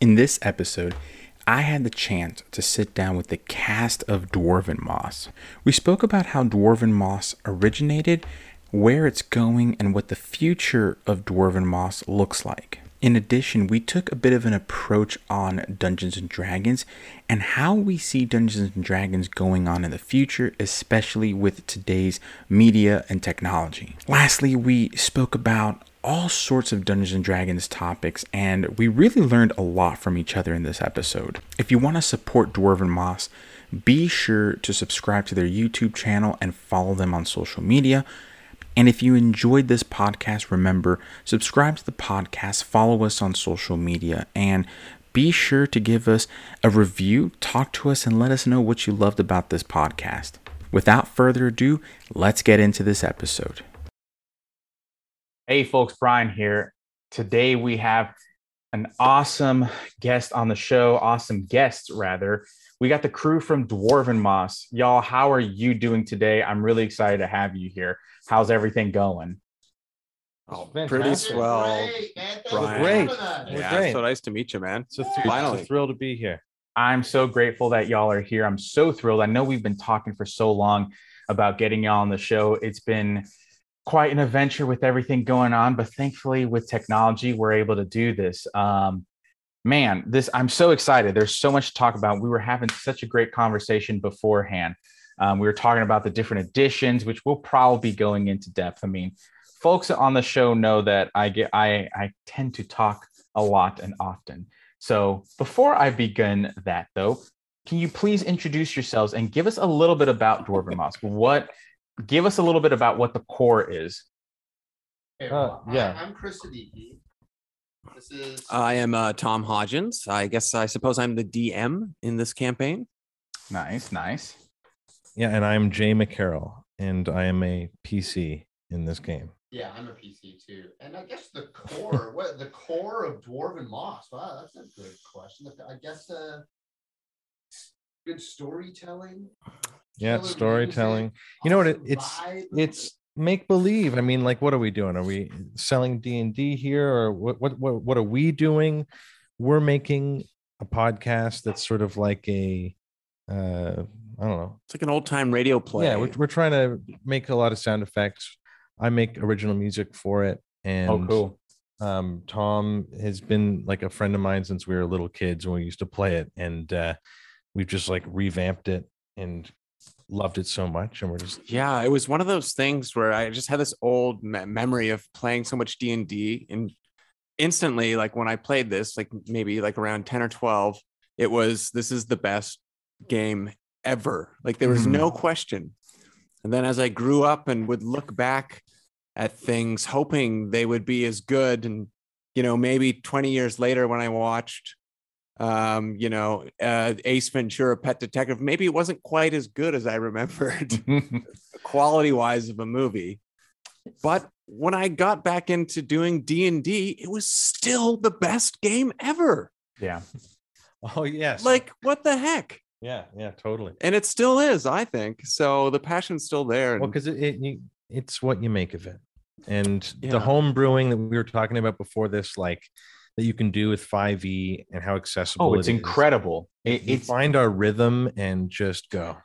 In this episode, I had the chance to sit down with the cast of Dwarven Moss. We spoke about how Dwarven Moss originated, where it's going, and what the future of Dwarven Moss looks like. In addition, we took a bit of an approach on Dungeons and Dragons and how we see Dungeons and Dragons going on in the future, especially with today's media and technology. Lastly, we spoke about all sorts of Dungeons and Dragons topics, and we really learned a lot from each other in this episode. If you want to support Dwarven Moss, be sure to subscribe to their YouTube channel and follow them on social media. And if you enjoyed this podcast, remember, subscribe to the podcast, follow us on social media, and be sure to give us a review, talk to us, and let us know what you loved about this podcast. Without further ado, let's get into this episode. Hey, folks, Brian here. Today we have an awesome guest on the show, awesome guests, rather. We got the crew from Dwarven Moss. Y'all, how are you doing today? I'm really excited to have you here. How's everything going? Oh, pretty swell. Great, man. Thanks Brian. Great. having us. We're Yeah, great. so nice to meet you, man. It's a, th- Finally. it's a thrill to be here. I'm so grateful that y'all are here. I'm so thrilled. I know we've been talking for so long about getting y'all on the show. It's been quite an adventure with everything going on, but thankfully, with technology, we're able to do this. Um, man, this I'm so excited. There's so much to talk about. We were having such a great conversation beforehand. Um, we were talking about the different editions, which we'll probably be going into depth. I mean, folks on the show know that I get I I tend to talk a lot and often. So before I begin that though, can you please introduce yourselves and give us a little bit about Dwarven Moss? What give us a little bit about what the core is. Hey, Uh, well, I- yeah. I'm Chris Siddiqui. This is I am uh, Tom Hodgins. I guess I suppose I'm the DM in this campaign. Nice, nice. Yeah, and I'm Jay McCarroll, and I am a PC in this game. yeah, I'm a PC too. And I guess the core, what the core of Dwarven Moss? Wow, that's a good question. I guess uh s- good storytelling. Yeah, killer storytelling. music, You know what? It, it's vibe. it's make believe. I mean, like, what are we doing? Are we selling D and D here, or what? What? What? What are we doing? We're making a podcast that's sort of like a, uh, I don't know. It's like an old time radio play. Yeah, we're, we're trying to make a lot of sound effects. I make original music for it, and Oh, cool. um tom has been like a friend of mine since we were little kids when we used to play it and uh we've just like revamped it and loved it so much and we're just yeah, it was one of those things where I just had this old me- memory of playing so much D and instantly, like when I played this, like maybe like around ten or twelve, it was this is the best game ever. Like there was Mhm. no question. And then as I grew up and would look back at things, hoping they would be as good, and you know, maybe twenty years later when I watched. Um, you know, uh, Ace Ventura: Pet Detective. Maybe it wasn't quite as good as I remembered quality wise of a movie but when i got back into doing d&d it was still the best game ever yeah. oh yes like what the heck yeah yeah totally and it still is i think so the passion's still there well because it, it, it's what you make of it and Yeah. the home brewing that we were talking about before this like that you can do with 5e and how accessible Oh, it's it is. incredible. It, we it's find our rhythm and just go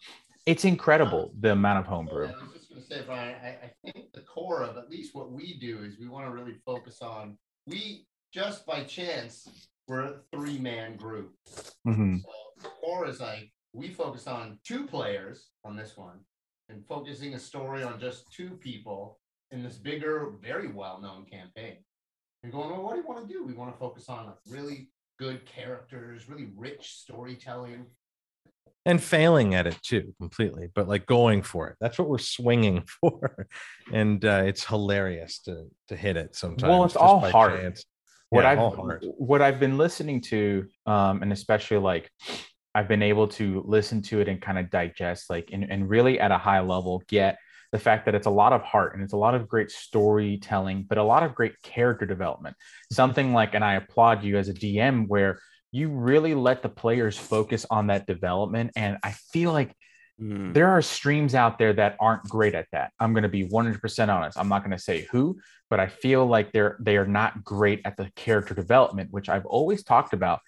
it's incredible the amount of homebrew. I was just gonna say, Brian, I, I think the core of at least what we do is we want to really focus on we just by chance we're a three man group. Mhm. So the core is like we focus on two players on this one and focusing a story on just two people in this bigger, very well known campaign. And going, well, what do you want to do? We want to focus on like really good characters, really rich storytelling. and failing at it too completely but like going for it that's what we're swinging for and uh it's hilarious to to hit it sometimes Well, it's all hard. chance. what Yeah, I've all hard. what I've been listening to, um, and especially like I've been able to listen to it and kind of digest, like and, and really at a high level get the fact that it's a lot of heart and it's a lot of great storytelling, but a lot of great character development. Something like, and I applaud you as a DM where you really let the players focus on that development. And I feel like Mm. there are streams out there that aren't great at that. I'm going to be 100% honest. I'm not going to say who, but I feel like they're they are not great at the character development, which I've always talked about.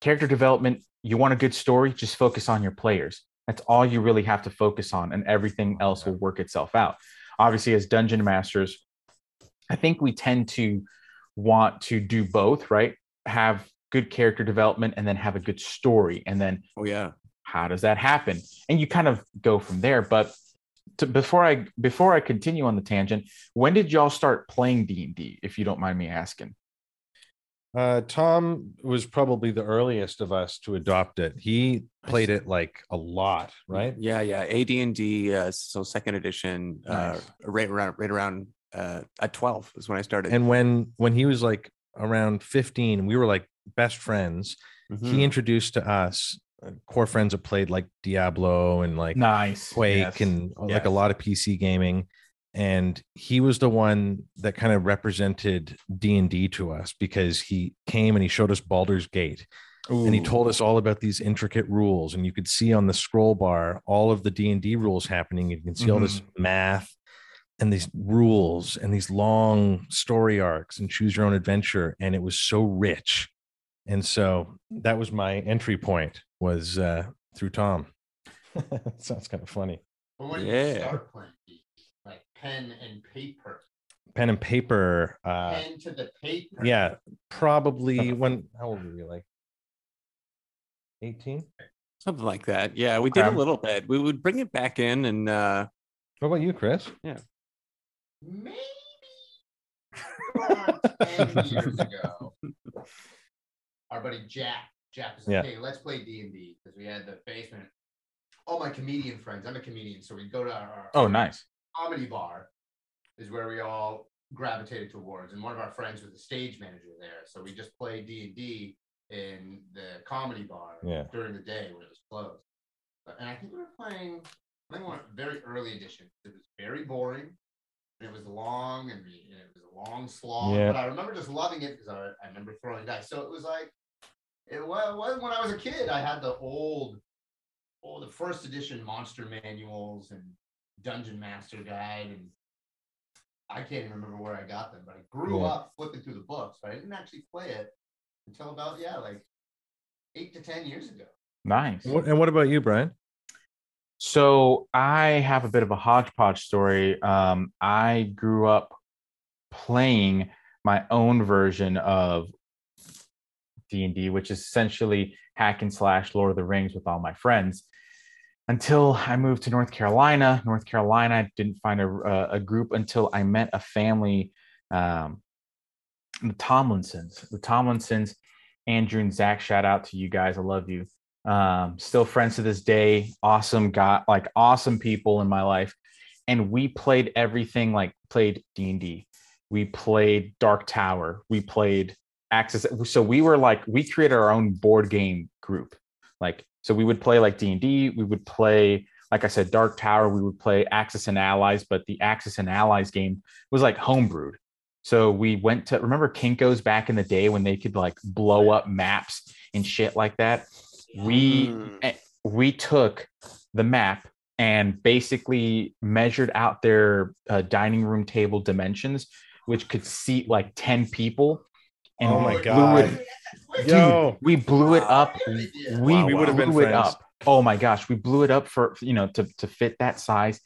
character development, you want a good story, just focus on your players. That's all you really have to focus on, and everything oh, else will work itself out. Obviously, as dungeon masters, I think we tend to want to do both, right? Have good character development and then have a good story. And then Oh yeah. how does that happen? And you kind of go from there. But to, before I before I continue on the tangent, when did y'all start playing D and D? If you don't mind me asking. Uh, Tom was probably the earliest of us to adopt it. He played it like a lot, right? Yeah, yeah. AD and D. Uh, so second edition. Uh, right around, right around uh, at twelve is when I started. And when when he was like around 15, we were like best friends. Mhm. He introduced to us uh, core friends that played like Diablo and like Nice. Quake Yes. and uh, like a lot of PC gaming. And he was the one that kind of represented D and D to us because he came and he showed us Baldur's Gate and he told us all about these intricate rules and you could see on the scroll bar all of the d&d rules happening you can see all this math and these rules and these long story arcs and choose your own adventure and it was so rich. And so that was my entry point was uh, through tom. Sounds kind of funny. But when did Yeah. you start playing D&D? Like pen and paper. pen and paper uh, pen to the paper. yeah probably when how old were you like 18 something like that. Yeah, we did Okay. a little bit. We would bring it back in, and uh, what about you chris Yeah. Maybe around 10 years ago. Our buddy Jack. Jack was like, Yeah. hey, let's play D&D because we had the basement. All my comedian friends, I'm a comedian, so we go to our Oh, nice. Comedy bar is where we all gravitated towards and one of our friends was the stage manager there so we just played d&d in the comedy bar Yeah. during the day when it was closed But- and i think we were playing i think went very early edition it was very boring and it was long and, we, and it was a long slog Yeah. but i remember just loving it because I, I remember throwing dice so it was like it was, was when i was a kid i had the old oh the first edition monster manuals and dungeon master guide and I can't even remember where I got them, but I grew Yeah. up flipping through the books, but I didn't actually play it until about yeah, like eight to ten years ago. Nice. and what about you brian So I have a bit of a hodgepodge story. Um, I grew up playing my own version of D and D, which is essentially hack and slash Lord of the Rings with all my friends. Until I moved to North Carolina, North Carolina, I didn't find a, a, group until I met a family, um, the Tomlinsons. The Tomlinsons, Andrew and Zach. Shout out to you guys. I love you um still friends to this day awesome got like awesome people in my life and we played everything like played d&d we played dark tower we played Axis so we were like we created our own board game group like so we would play like d&d we would play like i said dark tower we would play axis and allies but the axis and allies game was like homebrewed. So we went to remember kinkos back in the day when they could like blow up maps and shit like that? We Mm. we took the map and basically measured out their uh, dining room table dimensions which could seat like 10 people and Oh we my blew God. it- Dude, Yo. we blew it up we, Wow, we would have been friends. up oh my gosh we blew it up for you know to, to fit that size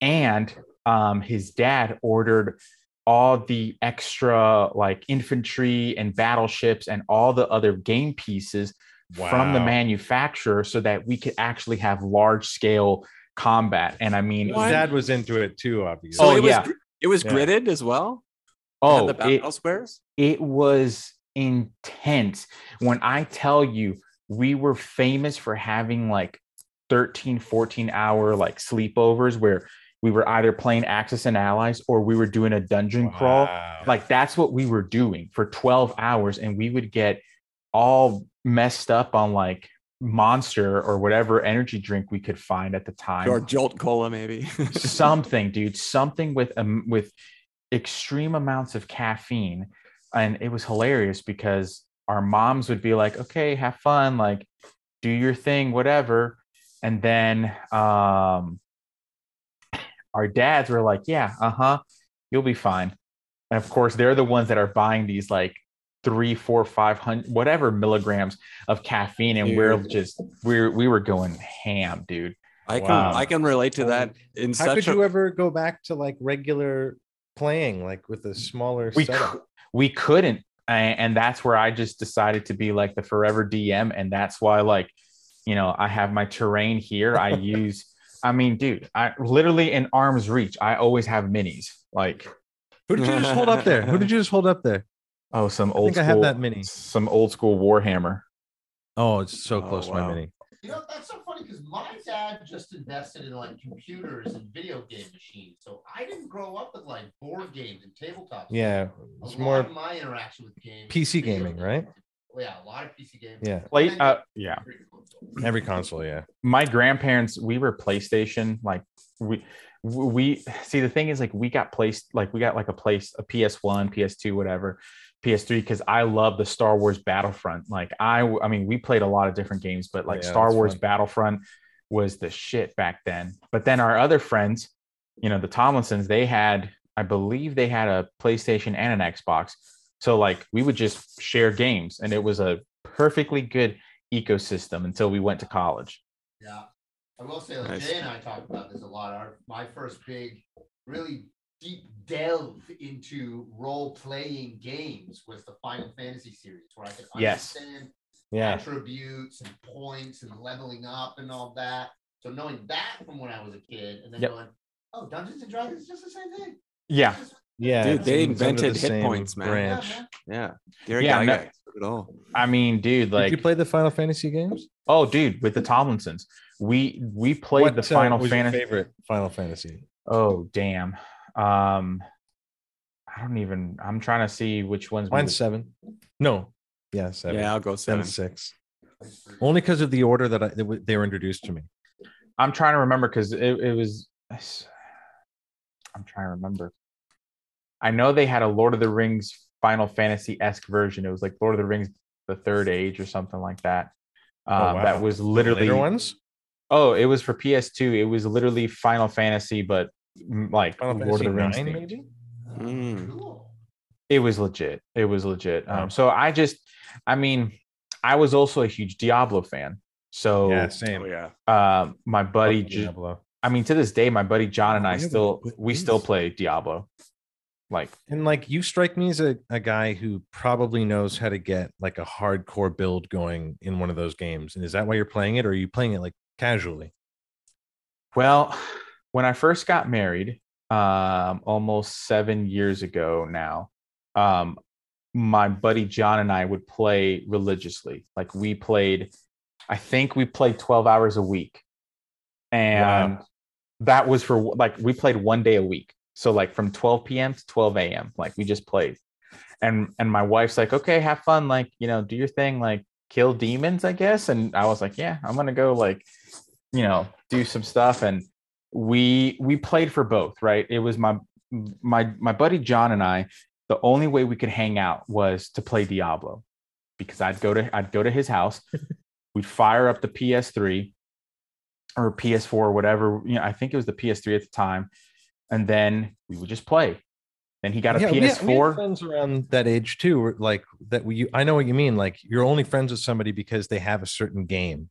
and um his dad ordered all the extra like infantry and battleships and all the other game pieces from the manufacturer so that we could actually have large scale combat and i mean His dad was into it too, obviously. So Oh, it was yeah. gr- it was Yeah. gridded as well. It oh had the it, battle squares. it was intense. When i tell you we were famous for having like 13 14 hour like sleepovers where we were either playing axis and allies or we were doing a dungeon crawl. Like that's what we were doing for 12 hours and we would get all messed up on like monster or whatever energy drink we could find at the time. Or Jolt Cola, maybe. something dude. Something with um, with extreme amounts of caffeine. And it was hilarious because our moms would be like okay have fun like do your thing whatever. And then um our dads were like yeah uh-huh you'll be fine. And of course they're the ones that are buying these like three, four, five hundred, whatever milligrams of caffeine, and we're just we're we were going ham, dude. I can Wow. I can relate to that in How such could a you ever go back to like regular playing, like with a smaller We setup? cou- we couldn't, a- and that's where I just decided to be like the forever DM, and that's why like, you know, I have my terrain here. I use, I mean, dude, I literally in arm's reach. I always have minis. Like, Who did you just hold up there? Who did you just hold up there? oh, some old. I old think school, I have that mini. some old school Warhammer. Oh, it's so Oh, close to my mini. You know, that's so funny because my dad just invested in like computers and video game machines. So I didn't grow up with like board games and tabletops. Yeah, a it's lot more of my interaction with games. PC gaming, games. right? Yeah, a lot of PC games. yeah. Play, uh, yeah. Every console, yeah. my grandparents we were playstation like we we see the thing is like we got placed like we got like a place a ps1 ps2 whatever ps3 because i love the star wars battlefront like i i mean we played a lot of different games but like Yeah, star wars fun. battlefront was the shit back then but then our other friends you know the tomlinsons they had i believe they had a playstation and an xbox so like we would just share games and it was a perfectly good ecosystem until we went to college Yeah. I will say, like Nice. Jay and I talked about this a lot. Our my first big, really deep delve into role playing games was the Final Fantasy series, where I could Yes. understand Yeah. attributes and points and leveling up and all that. So knowing that from when I was a kid, and then Yep. going, oh, Dungeons and Dragons is just the same thing. yeah just- Yeah. Dude, they invented the hit points, man. yeah, Branch. man. yeah. Derek Yeah, yeah, no- took it all. I mean, dude, like Did like, you play the Final Fantasy games? oh, dude, with the Tomlinsons, we we played the What, uh, Final was your Fantasy. favorite Final Fantasy. Oh, damn. Um, I don't even. I'm trying to see which ones. we Mine's would- seven. No. Yeah, seven. Yeah, I'll go seven, seven. six. Only because of the order that I, they were introduced to me. I'm trying to remember because it, it was. I'm trying to remember. I know they had a Lord of the Rings Final Fantasy esque version. It was like Lord of the Rings: The Third Age or something like that. Um, Oh, wow. That was The literally later ones. Oh, it was for PS2. It was literally Final Fantasy, but like Final Lord Fantasy of the Rings. nine, themed. maybe. Mm. Cool. It was legit. It was legit. Um, so I just, I mean, I was also a huge Diablo fan. So Yeah, same. Oh yeah. uh, my buddy, Fuck J- Diablo. I mean, to this day, my buddy John and Oh, I yeah, still, but we still play Diablo. Like, And like you strike me as a, a guy who probably knows how to get like a hardcore build going in one of those games. And is that why you're playing it, or are you playing it like casually? Well, when I first got married, um, almost seven years ago now, um, my buddy John and I would play religiously. Like we played, I think we played 12 hours a week. And that was for like we played one day a week. So like from 12 p.m. to 12 a.m. Like we just played. And and my wife's like, okay, have fun, like, you know, do your thing, like kill demons, I guess. And I was like, yeah, I'm gonna go like you know do some stuff and we we played for both right it was my my my buddy john and i the only way we could hang out was to play diablo because i'd go to i'd go to his house we'd fire up the ps3 or ps4 or whatever you know i think it was the ps3 at the time and then we would just play then he got a Yeah, we had- we had ps4 friends around that age too. Like that, we. I know what you mean. Like you're only friends with somebody because they have a certain game.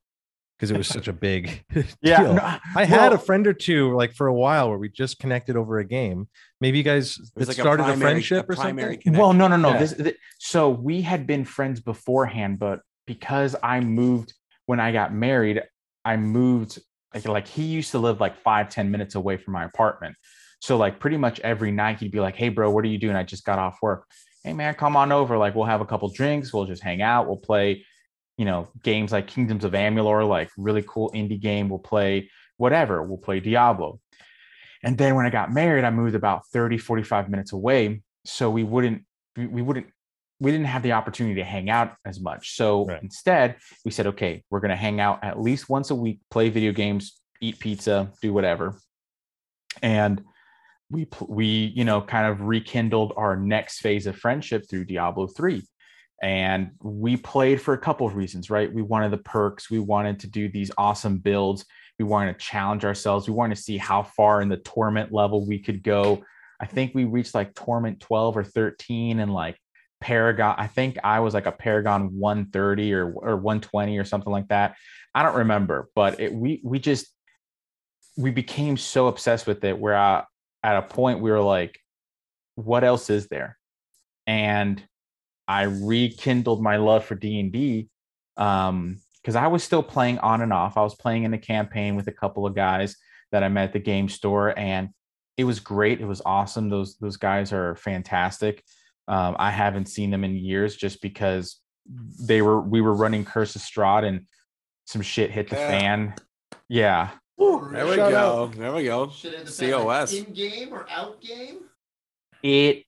Because it was such a big yeah deal. no, I had a friend or two like for a while where we just connected over a game. Maybe you guys It like started a, primary- friendship or something. connection. Well, no, no, no. Yeah. This, th- so we had been friends beforehand, but because I moved when I got married, I moved like, like he used to live like five ten minutes away from my apartment. So like pretty much every night he'd be like, Hey bro, what are you doing? I just got off work. Hey man, come on over. Like we'll have a couple drinks. We'll just hang out. We'll play, you know, games like Kingdoms of Amalur, like really cool indie game. We'll play whatever. We'll play Diablo. And then when I got married, I moved about 30, 45 minutes away. So we wouldn't, we, wouldn't, we didn't have the opportunity to hang out as much. So Right. instead, we said, okay, we're going to hang out at least once a week, play video games, eat pizza, do whatever. And we, we, you know, kind of rekindled our next phase of friendship through Diablo 3 and we played for a couple of reasons right we wanted the perks we wanted to do these awesome builds we wanted to challenge ourselves we wanted to see how far in the torment level we could go i think we reached like torment 12 or 13 and like Paragon. I think I was like a Paragon 130 or or 120 or something like that. I don't remember, but it, we we just we became so obsessed with it where I, at a point we were like, what else is there? And I rekindled my love for D and D um, because I was still playing on and off. I was playing in a campaign with a couple of guys that I met at the game store, and it was great. It was awesome. Those those guys are fantastic. Um, I haven't seen them in years just because they were we were running Curse of Strahd and some shit hit the Yeah. fan. Yeah. There we Shout go. There we go. Shit in the COS. In game or out game? It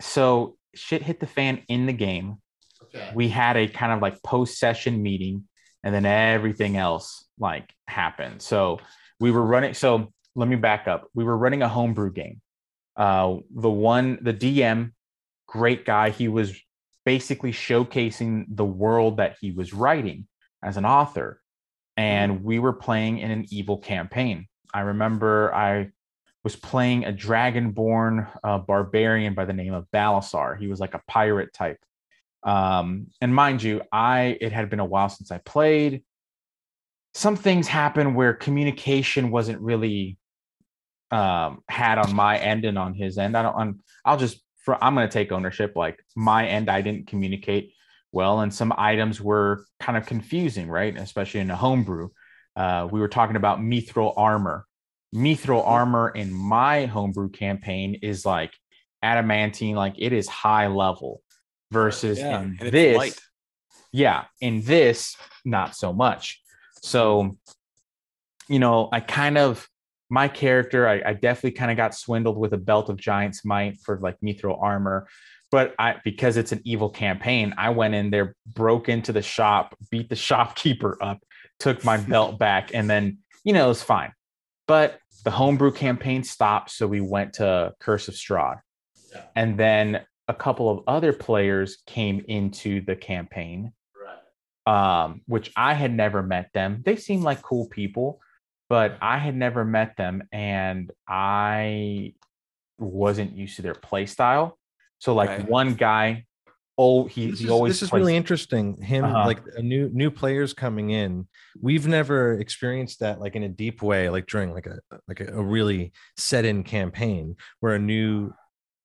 so shit hit the fan in the game. Okay. We had a kind of like post session meeting and then everything else like happened. So we were running so let me back up. We were running a homebrew game. Uh the one the DM great guy he was basically showcasing the world that he was writing as an author and we were playing in an evil campaign. I remember I was playing a dragonborn uh, barbarian by the name of Balasar. He was like a pirate type. Um, and mind you, I it had been a while since I played. Some things happened where communication wasn't really um, had on my end and on his end. I don't. I'm, I'll just. For, I'm going to take ownership. Like my end, I didn't communicate well, and some items were kind of confusing, right? Especially in a homebrew. Uh, we were talking about mithril armor. Mithril armor in my homebrew campaign is like adamantine, like it is high level versus Yeah, in this, light. yeah, in this, not so much. So, you know, I kind of my character, I, I definitely kind of got swindled with a belt of giant's might for like mithril armor. But I because it's an evil campaign, I went in there, broke into the shop, beat the shopkeeper up, took my belt back, and then you know, it's fine. But the homebrew campaign stopped, so we went to Curse of Strahd. Yeah. And then a couple of other players came into the campaign Right. um, which I had never met them. They seemed like cool people, but I had never met them, and I wasn't used to their play style. So, like Okay. one guy, oh, he, this he is, always this is plays- really interesting him Uh-huh. like a new new players coming in we've never experienced that like in a deep way like during like a like a, a really set in campaign where a new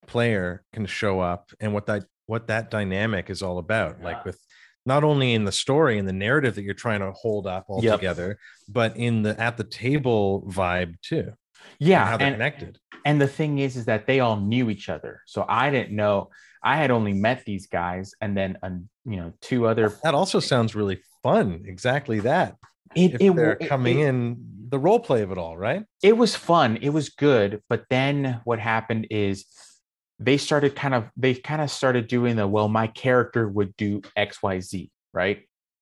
player can show up and what that what that dynamic is all about Yeah. like with not only in the story and the narrative that you're trying to hold up all Yep. together but in the at the table vibe too and yeah, how they're and, connected and the thing is, is that they all knew each other. So I didn't know. I had only met these guys, and then um, you know two other. that also sounds really fun exactly that It, if it, they're it- coming in the role play of it all right it was fun it was good but then what happened is they started kind of they kind of started doing the well my character would do xyz right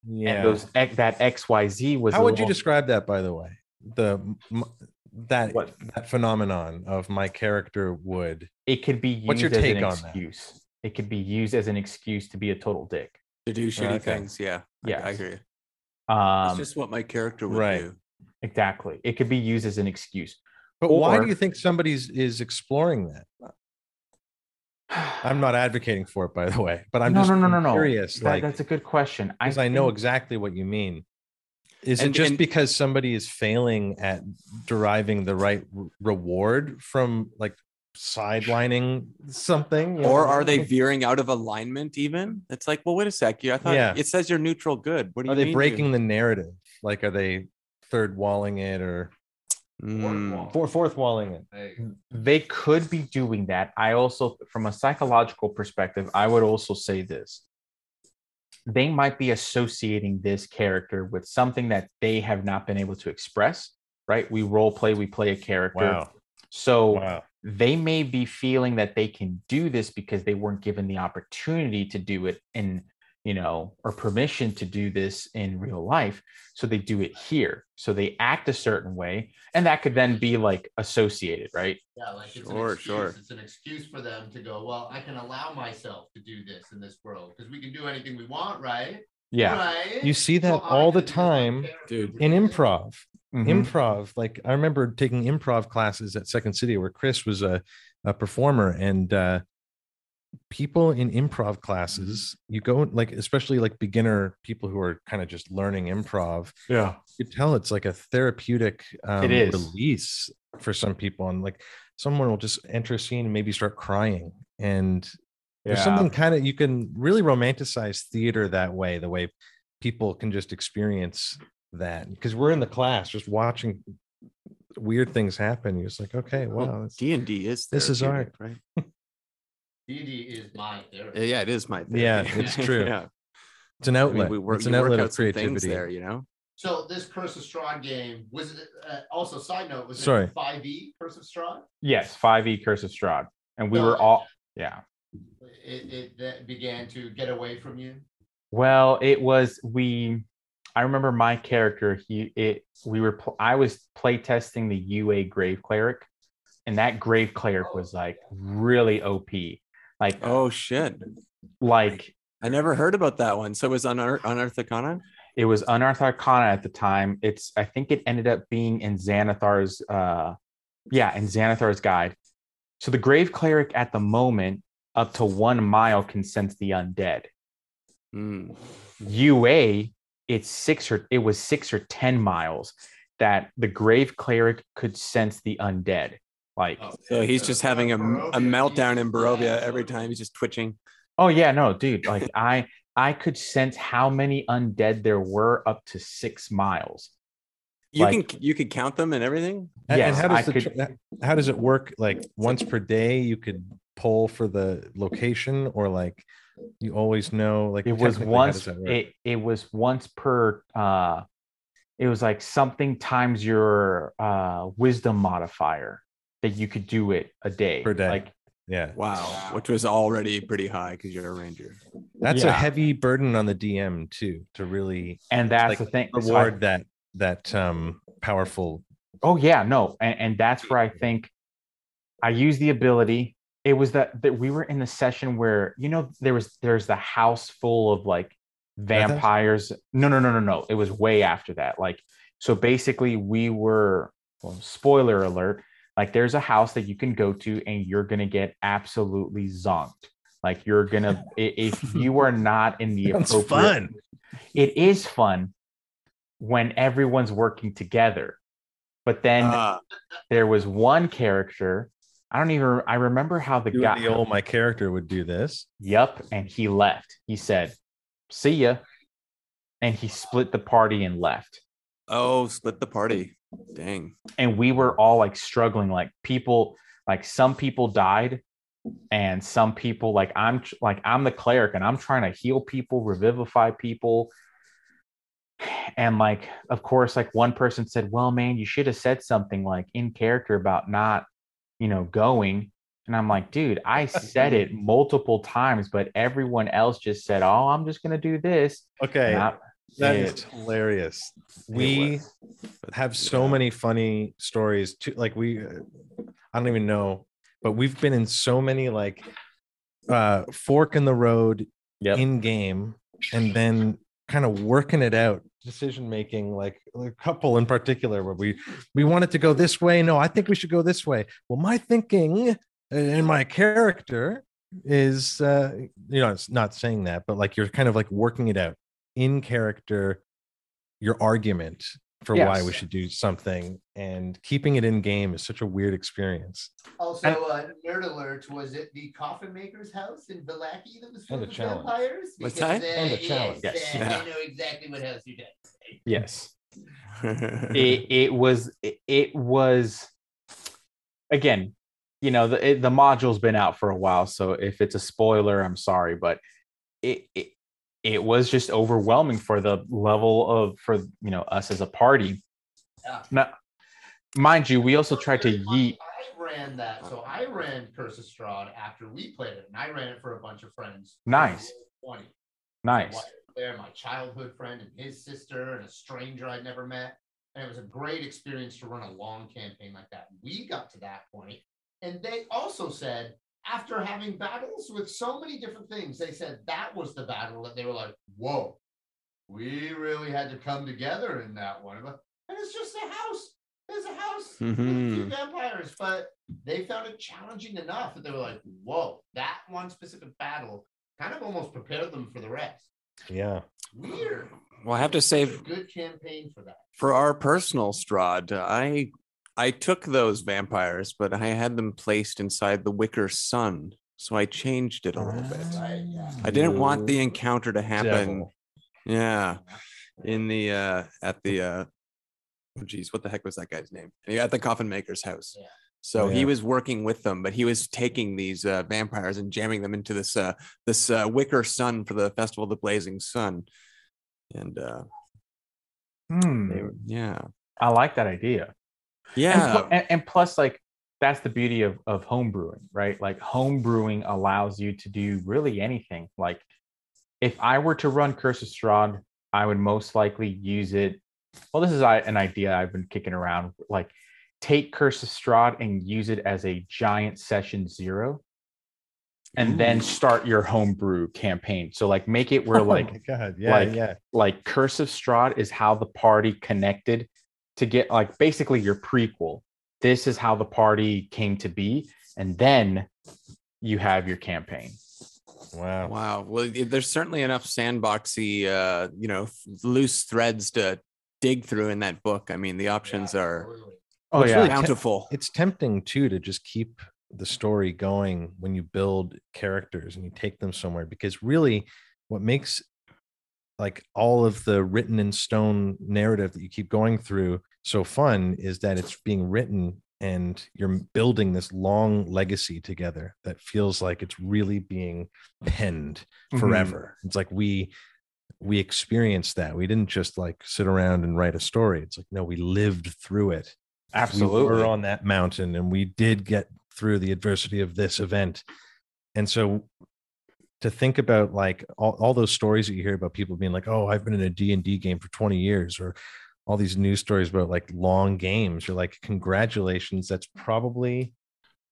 Yeah. and those that xyz was How a would you describe that, by the way? The that What? that phenomenon of my character would. it could be used What's your as take an on that? excuse it could be used as an excuse to be a total dick To do shitty Okay. things. Yeah. I- I, Yes. hear you. um It's just what my character would right. do. exactly it could be used as an excuse But why do you think somebody's is exploring that? I'm not advocating for it, by the way, but I'm no, just no, no, no, no. curious, That- like that's a good question. because I, know think- exactly what you mean. Is And- it just and- because somebody is failing at deriving the right re- reward from like sidelining something, Or know? are they veering out of alignment even? It's like, well, wait a sec. You I thought Yeah. it says you're neutral good. What do you Are they mean breaking you- the narrative? Like, are they third walling it or Mm. four, fourth walling it? Hey, they could be doing that. I also, from a psychological perspective, I would also say this. They might be associating this character with something that they have not been able to express, right? We role play, we play a character. Wow. So Wow. They may be feeling that they can do this because they weren't given the opportunity to do it in, you know, or permission to do this in real life. So they do it here. So they act a certain way. And that could then be like associated, right? yeah, like it's Sure, an excuse. sure. It's an excuse for them to go. Well, I can allow myself to do this in this world because we can do anything we want, right? Yeah. Right. You see that So all the can do my time Dude. In it. improv, Mhm. improv, like I remember taking improv classes at Second City where Chris was a, a performer and uh, people in improv classes, you go like, especially like beginner people who are kind of just learning improv, Yeah. you could tell it's like a therapeutic um, is. release for some people. And like someone will just enter a scene and maybe start crying. And there's something kind of, you can really romanticize theater that way, the way people can just experience that. Because we're in the class just watching weird things happen. You're just like, okay, wow. that's- D and D is This is art, right? D&D is my Yeah, therapy. yeah, it is my Yeah, it's true. yeah, It's an I mean, outlet. we work, it's an outlet out of creativity. there, you know. So this Curse of Strahd game was it? Uh, also, side note, was Sorry. it five E Curse of Strahd? Yes, 5e Curse of Strahd. And we No, were all yeah. It, it that began to get away from you. Well, it was we. I remember my character. He it. We were. pl- I was playtesting the UA Grave Cleric, and that Grave Cleric was like really OP. Like Oh shit! like I never heard about that one. So it was on Ur- on Arcana. it was Unearthed Arcana at the time. It's I think it ended up being in Xanathar's. Uh, yeah, in Xanathar's guide. So the Grave Cleric at the moment, up to one mile, can sense the undead. Mm. UA, it's six or it was six or ten miles that the grave cleric could sense the undead. Like, Oh, So he's just having a, a meltdown in Barovia every time. He's just twitching. oh yeah, no, dude. Like I I could sense how many undead there were up to six miles. You Like- can you could count them and everything. And, and Yes, how does I the could- how does it work? Like once per day, you could poll for the location, or like you always know. Like It was technically, how does once it it was once per uh it was like something times your uh wisdom modifier that you could do it a day. Per day. Like yeah, Wow, Wow. which was already pretty high because you're a ranger. that's a heavy burden on the DM too to really and that's like, the thing. so I- reward that that um powerful. Oh yeah, no, and, and that's where I think I use the ability. It was that that we were in the session where you know there was there's the house full of like vampires. No, no, no, no, no. It was way after that. Like so, basically, we were. Well, spoiler alert. Like there's a house that you can go to and you're gonna get absolutely zonked. Like you're gonna if you are not in the appropriate fun. it is fun when everyone's working together. But then Ah, there was one character. I don't even. I remember how the You guy. the old my character would do this. Yep, and he left. He said, "See ya," and he split the party and left. oh, split the party. Dang. And we were all like struggling. Like people, like some people died, and some people, like I'm, like I'm the cleric, and I'm trying to heal people, revivify people. And like, of course, like one person said, "Well, man, you should have said something like in character about not, you know, going." And I'm like, dude, I said it multiple times, but everyone else just said, "Oh, I'm just gonna do this." Okay, I- that it- is hilarious. We have so Yeah. many funny stories too. Like we, uh, I don't even know, but we've been in so many like uh fork in the road Yep. in game, and then kind of working it out decision making like a couple in particular where we we wanted to go this way. No i think we should go this way. Well my thinking and my character is uh you know it's not saying that but like you're kind of like working it out in character your argument for why we should do something and keeping it in game is such a weird experience Also, uh, nerd alert: was it the Coffin Maker's house in Vallaki that was filled And a with challenge. vampires? What's Because, that? And a yes, challenge. Yes. uh, Yeah. I know exactly what house you're talking. Yes. it, it was it, it was again you know the it, the module's been out for a while so if it's a spoiler i'm sorry but it, it it was just overwhelming for the level of for you know us as a party Yeah. now mind you we also tried to yeet I ran that, so I ran Curse of Strahd after we played it, and I ran it for a bunch of friends. Nice. Twenty. nice there, my childhood friend and his sister, and a stranger I'd never met. And it was a great experience to run a long campaign like that. We got to that point, and they also said, after having battles with so many different things, they said that was the battle that they were like, whoa, we really had to come together in that one. And it's just a house. There's a house house with Mhm. two vampires, but they found it challenging enough that they were like, "Whoa, that one specific battle kind of almost prepared them for the rest." Yeah. Weird. Well, I have to say, good campaign for that. for our personal Strahd, I I took those vampires, but I had them placed inside the Wicker Sun, so I changed it a little bit. Right, yeah. I didn't want the encounter to happen. Devil. Yeah, in the uh at the uh oh geez, what the heck was that guy's name? Yeah, At the coffin maker's house. Yeah. So Oh, he was working with them, but he was taking these uh, vampires and jamming them into this uh this uh, wicker sun for the festival of the blazing sun. And uh Hmm, they yeah. I like that idea. Yeah. and, and plus, like that's the beauty of of home brewing, right? Like home brewing allows you to do really anything. Like if I were to run Curse of Strahd, I would most likely use it. Well, this is an idea I've been kicking around. Like take Curse of Strahd and use it as a giant session zero, and then start your homebrew campaign. So like make it where Oh like God. Yeah. like- yeah. like Curse of Strahd is how the party connected to get like basically your prequel. This is how the party came to be, and then you have your campaign. Wow. Wow. Well, there's certainly enough sandboxy, uh, you know, loose threads to dig through in that book. I mean, the options Yeah, are. Oh It's yeah, really te- bountiful. It's tempting too to just keep the story going when you build characters and you take them somewhere because really what makes like all of the written in stone narrative that you keep going through so fun is that it's being written and you're building this long legacy together that feels like it's really being penned Mhm. forever. It's like we we experienced that. We didn't just like sit around and write a story. It's like no, we lived through it. absolutely We were on that mountain and we did get through the adversity of this event. And so to think about like all, all those stories that you hear about people being like, oh, I've been in a D&D game for 20 years or all these news stories about like long games. You're like, congratulations. That's probably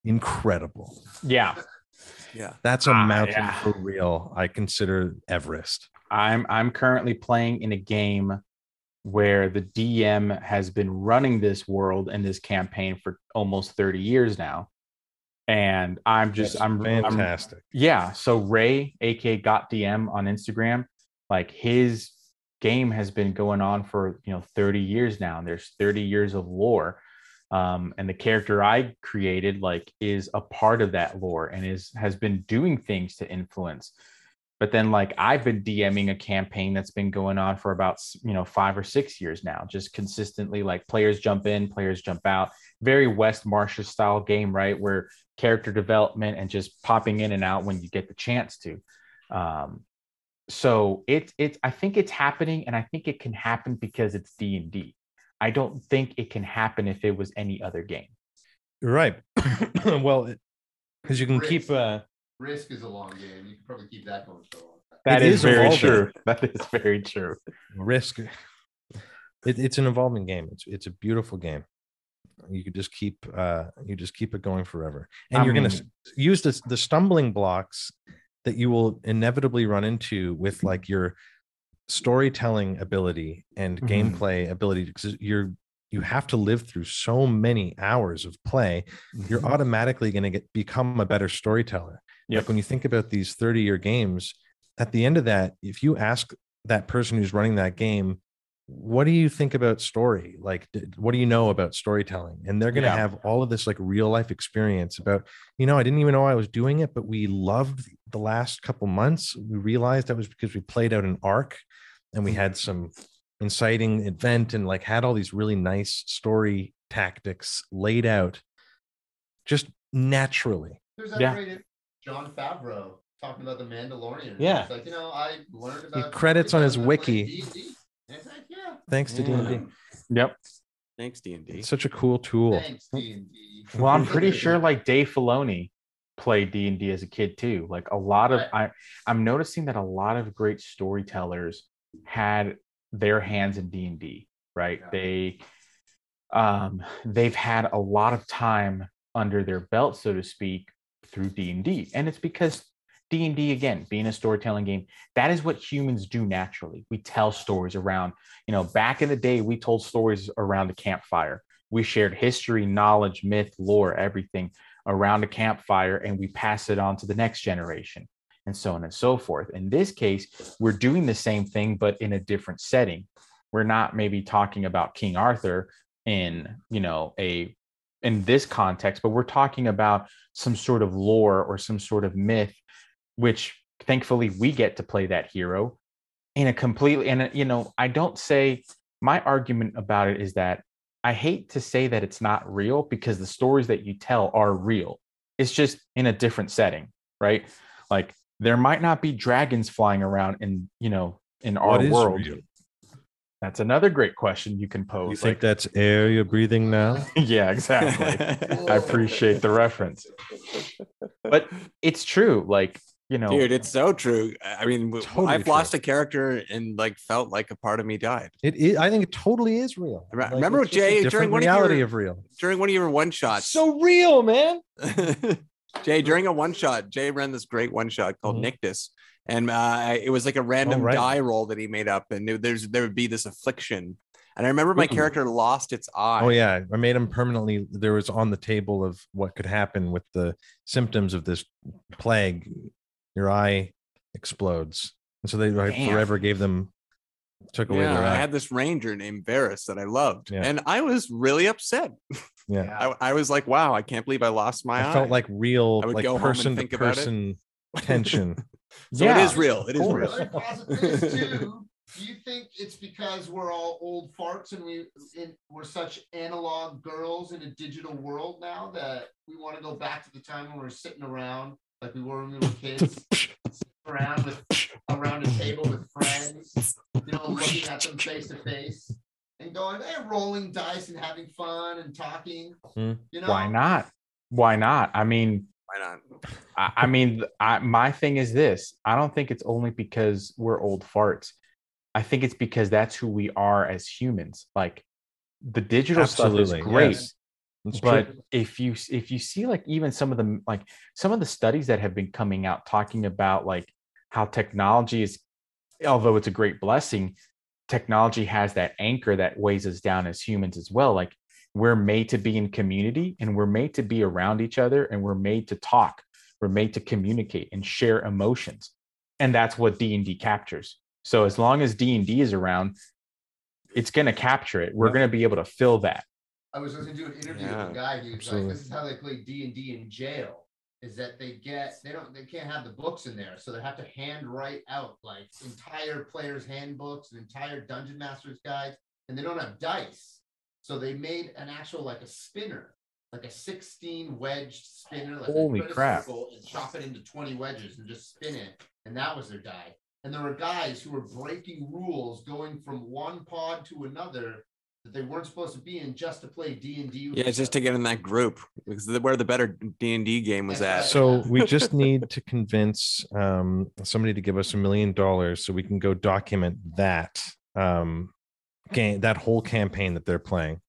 incredible. yeah, Yeah. That's a Ah, mountain yeah. for real. I consider Everest. I'm I'm currently playing in a game where the DM has been running this world and this campaign for almost 30 years now. And I'm just That's I'm I'm fantastic. yeah so ray aka got dm on instagram like his game has been going on for you know 30 years now and there's 30 years of lore um, and the character i created like is a part of that lore and is has been doing things to influence but then like i've been dming a campaign that's been going on for about you know five or six years now just consistently like players jump in players jump out very West Marches style game right where character development and just popping in and out when you get the chance to. Um, so it's it's I think it's happening, and I think it can happen because it's D and D. I don't think it can happen if it was any other game. You're right. well, because you can keep uh Risk is a long game. You can probably keep that going for a long time. That It is, is very evolving. true. That is very true. risk it, it's an evolving game it's it's a beautiful game you could just keep uh you just keep it going forever and I you're going to use this the stumbling blocks that you will inevitably run into with like your storytelling ability and Mhm. gameplay ability because you're you have to live through so many hours of play you're mm-hmm. automatically going to get become a better storyteller. Yep. like when you think about these 30 year games at the end of that if you ask that person who's running that game what do you think about story? Like what do you know about storytelling? And they're going to Yeah. have all of this like real life experience about you know i didn't even know i was doing it but we loved the last couple months. We realized that was because we played out an arc and we mm-hmm. had some inciting event and like had all these really nice story tactics laid out just naturally There's that Yeah. great Jon Favreau talking about the Mandalorian. Yeah. It's like, you know, I learned about credits on his storytelling by playing wiki. D&D. And it's like, yeah. thanks to Yeah. d&d Yep. Thanks, D and D. it's such a cool tool Thanks, D&D. Well, I'm pretty sure like Dave Filoni played D and D as a kid too. Like a lot of I, I'm noticing that a lot of great storytellers had their hands in D and D. Right? Yeah. They, um, they've had a lot of time under their belt, so to speak, through D and it's because D and D again, being a storytelling game, that is what humans do naturally. We tell stories around. You know, back in the day, we told stories around the campfire we shared history, knowledge, myth, lore, everything around a campfire, and we pass it on to the next generation, and so on and so forth. In this case, we're doing the same thing, but in a different setting. We're not maybe talking about King Arthur in, you know, a in this context, but we're talking about some sort of lore or some sort of myth, which thankfully we get to play that hero in a completely and you know i don't say my argument about it is that i hate to say that it's not real because the stories that you tell are real it's just in a different setting right like there might not be dragons flying around in you know in our What is world real? that's another great question you can pose. You pose think that's air you're breathing now? yeah exactly i appreciate the reference but it's true like you know Dude, it's so true. I mean, Totally I've true. lost a character and like felt like a part of me died It is. I think it totally is real. Re- Like, remember, it's Jay, during different one of your- of real. during one of your one shots. So real, man. Jay, during a one shot, Jay ran this great one shot called Mhm. Nictus, and uh, it was like a random right. die roll that he made up, and there- there's there would be this affliction, and I remember my Ooh. character lost its eye. Oh yeah, I made him permanently. There was on the table of what could happen with the symptoms of this plague. Your eye explodes, and so they Damn. forever gave them took away Yeah, their I had this ranger named Varys that I loved, Yeah. and I was really upset. yeah, I, I was like, "Wow, I can't believe I lost my I eye." felt like real, I would like go person to think about it. person tension. so Yeah, it is real. It is real. course. Let me posit this too. Do you think it's because we're all old farts and we in, we're such analog girls in a digital world now that we want to go back to the time when we were sitting around like we were when we were kids, around with around a table with friends, you know, looking at them face to face and going, hey, rolling dice and having fun and talking. Hmm. You know, why not why not i mean Why not? I, I mean, I, my thing is this: I don't think it's only because we're old farts. I think it's because that's who we are as humans. Like the digital Absolutely, stuff is great, yes. But true. if you if you see like even some of the like some of the studies that have been coming out talking about like how technology is, although it's a great blessing, technology has that anchor that weighs us down as humans as well. Like we're made to be in community and we're made to be around each other and we're made to talk we're made to communicate and share emotions and that's what d&d captures so as long as d&d is around it's going to capture it we're Yeah. going to be able to fill that I was listening to do an interview Yeah, with a guy who's absolutely. like, "This is how they play D and D in jail. Is that they get they don't they can't have the books in there, so they have to hand write out like entire players' handbooks and entire dungeon masters guides, and they don't have dice. So they made an actual like a spinner, like a sixteen wedged spinner, like Holy crap. and chop it into twenty wedges and just spin it, and that was their die. And there were guys who were breaking rules, going from one pod to another that they weren't supposed to be in just to play D and D. Yeah, just to get in that group because the, where the better D and D game was at. So we just need to convince um, somebody to give us a million dollars so we can go document that um, game, that whole campaign that they're playing.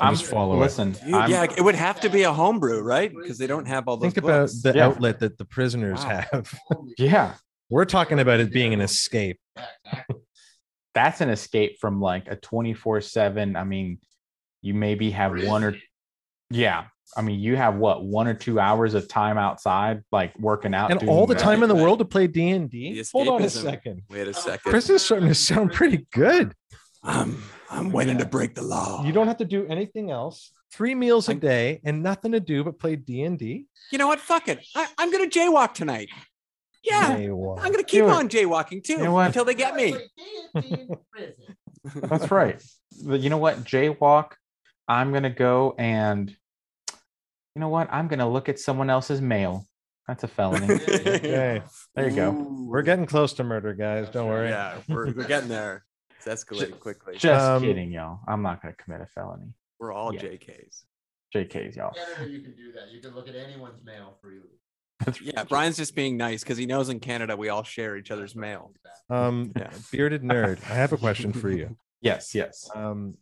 i'm Just follow it. listen Dude, I'm, yeah, it would have to be a homebrew, right? Because they don't have all those Think about the Yeah. outlet that the prisoners Wow. have. yeah We're talking about it being an escape. Yeah, exactly. That's an escape from like a 24 7 i mean you maybe have one or yeah i mean you have what one or two hours of time outside like working out And all the that. time in the world to play D&D? Hold on a second. Wait a second. Chris is starting to sound pretty good. I'm I'm waiting to break the law. You don't have to do anything else. Three meals a I- day and nothing to do but play D&D. You know what? Fuck it. I, I'm gonna jaywalk tonight. Yeah, Hey, wow. I'm gonna keep Do it. on jaywalking too You know until they get me. Play D&D in prison. That's right. But you know what? Jaywalk. I'm gonna go and you know what? I'm gonna look at someone else's mail. That's a felony. Okay. There you go. We're getting close to murder, guys. Don't worry. Yeah, we're, we're getting there. It's escalating quickly. Just Um, kidding, y'all. I'm not gonna commit a felony. We're all yeah. JKs. JK's, y'all. You can do that. You can look at anyone's mail freely. Yeah, Brian's just being nice because he knows in Canada we all share each other's mail. Um, Yeah. bearded nerd, I have a question for you. Yes, yes. Um,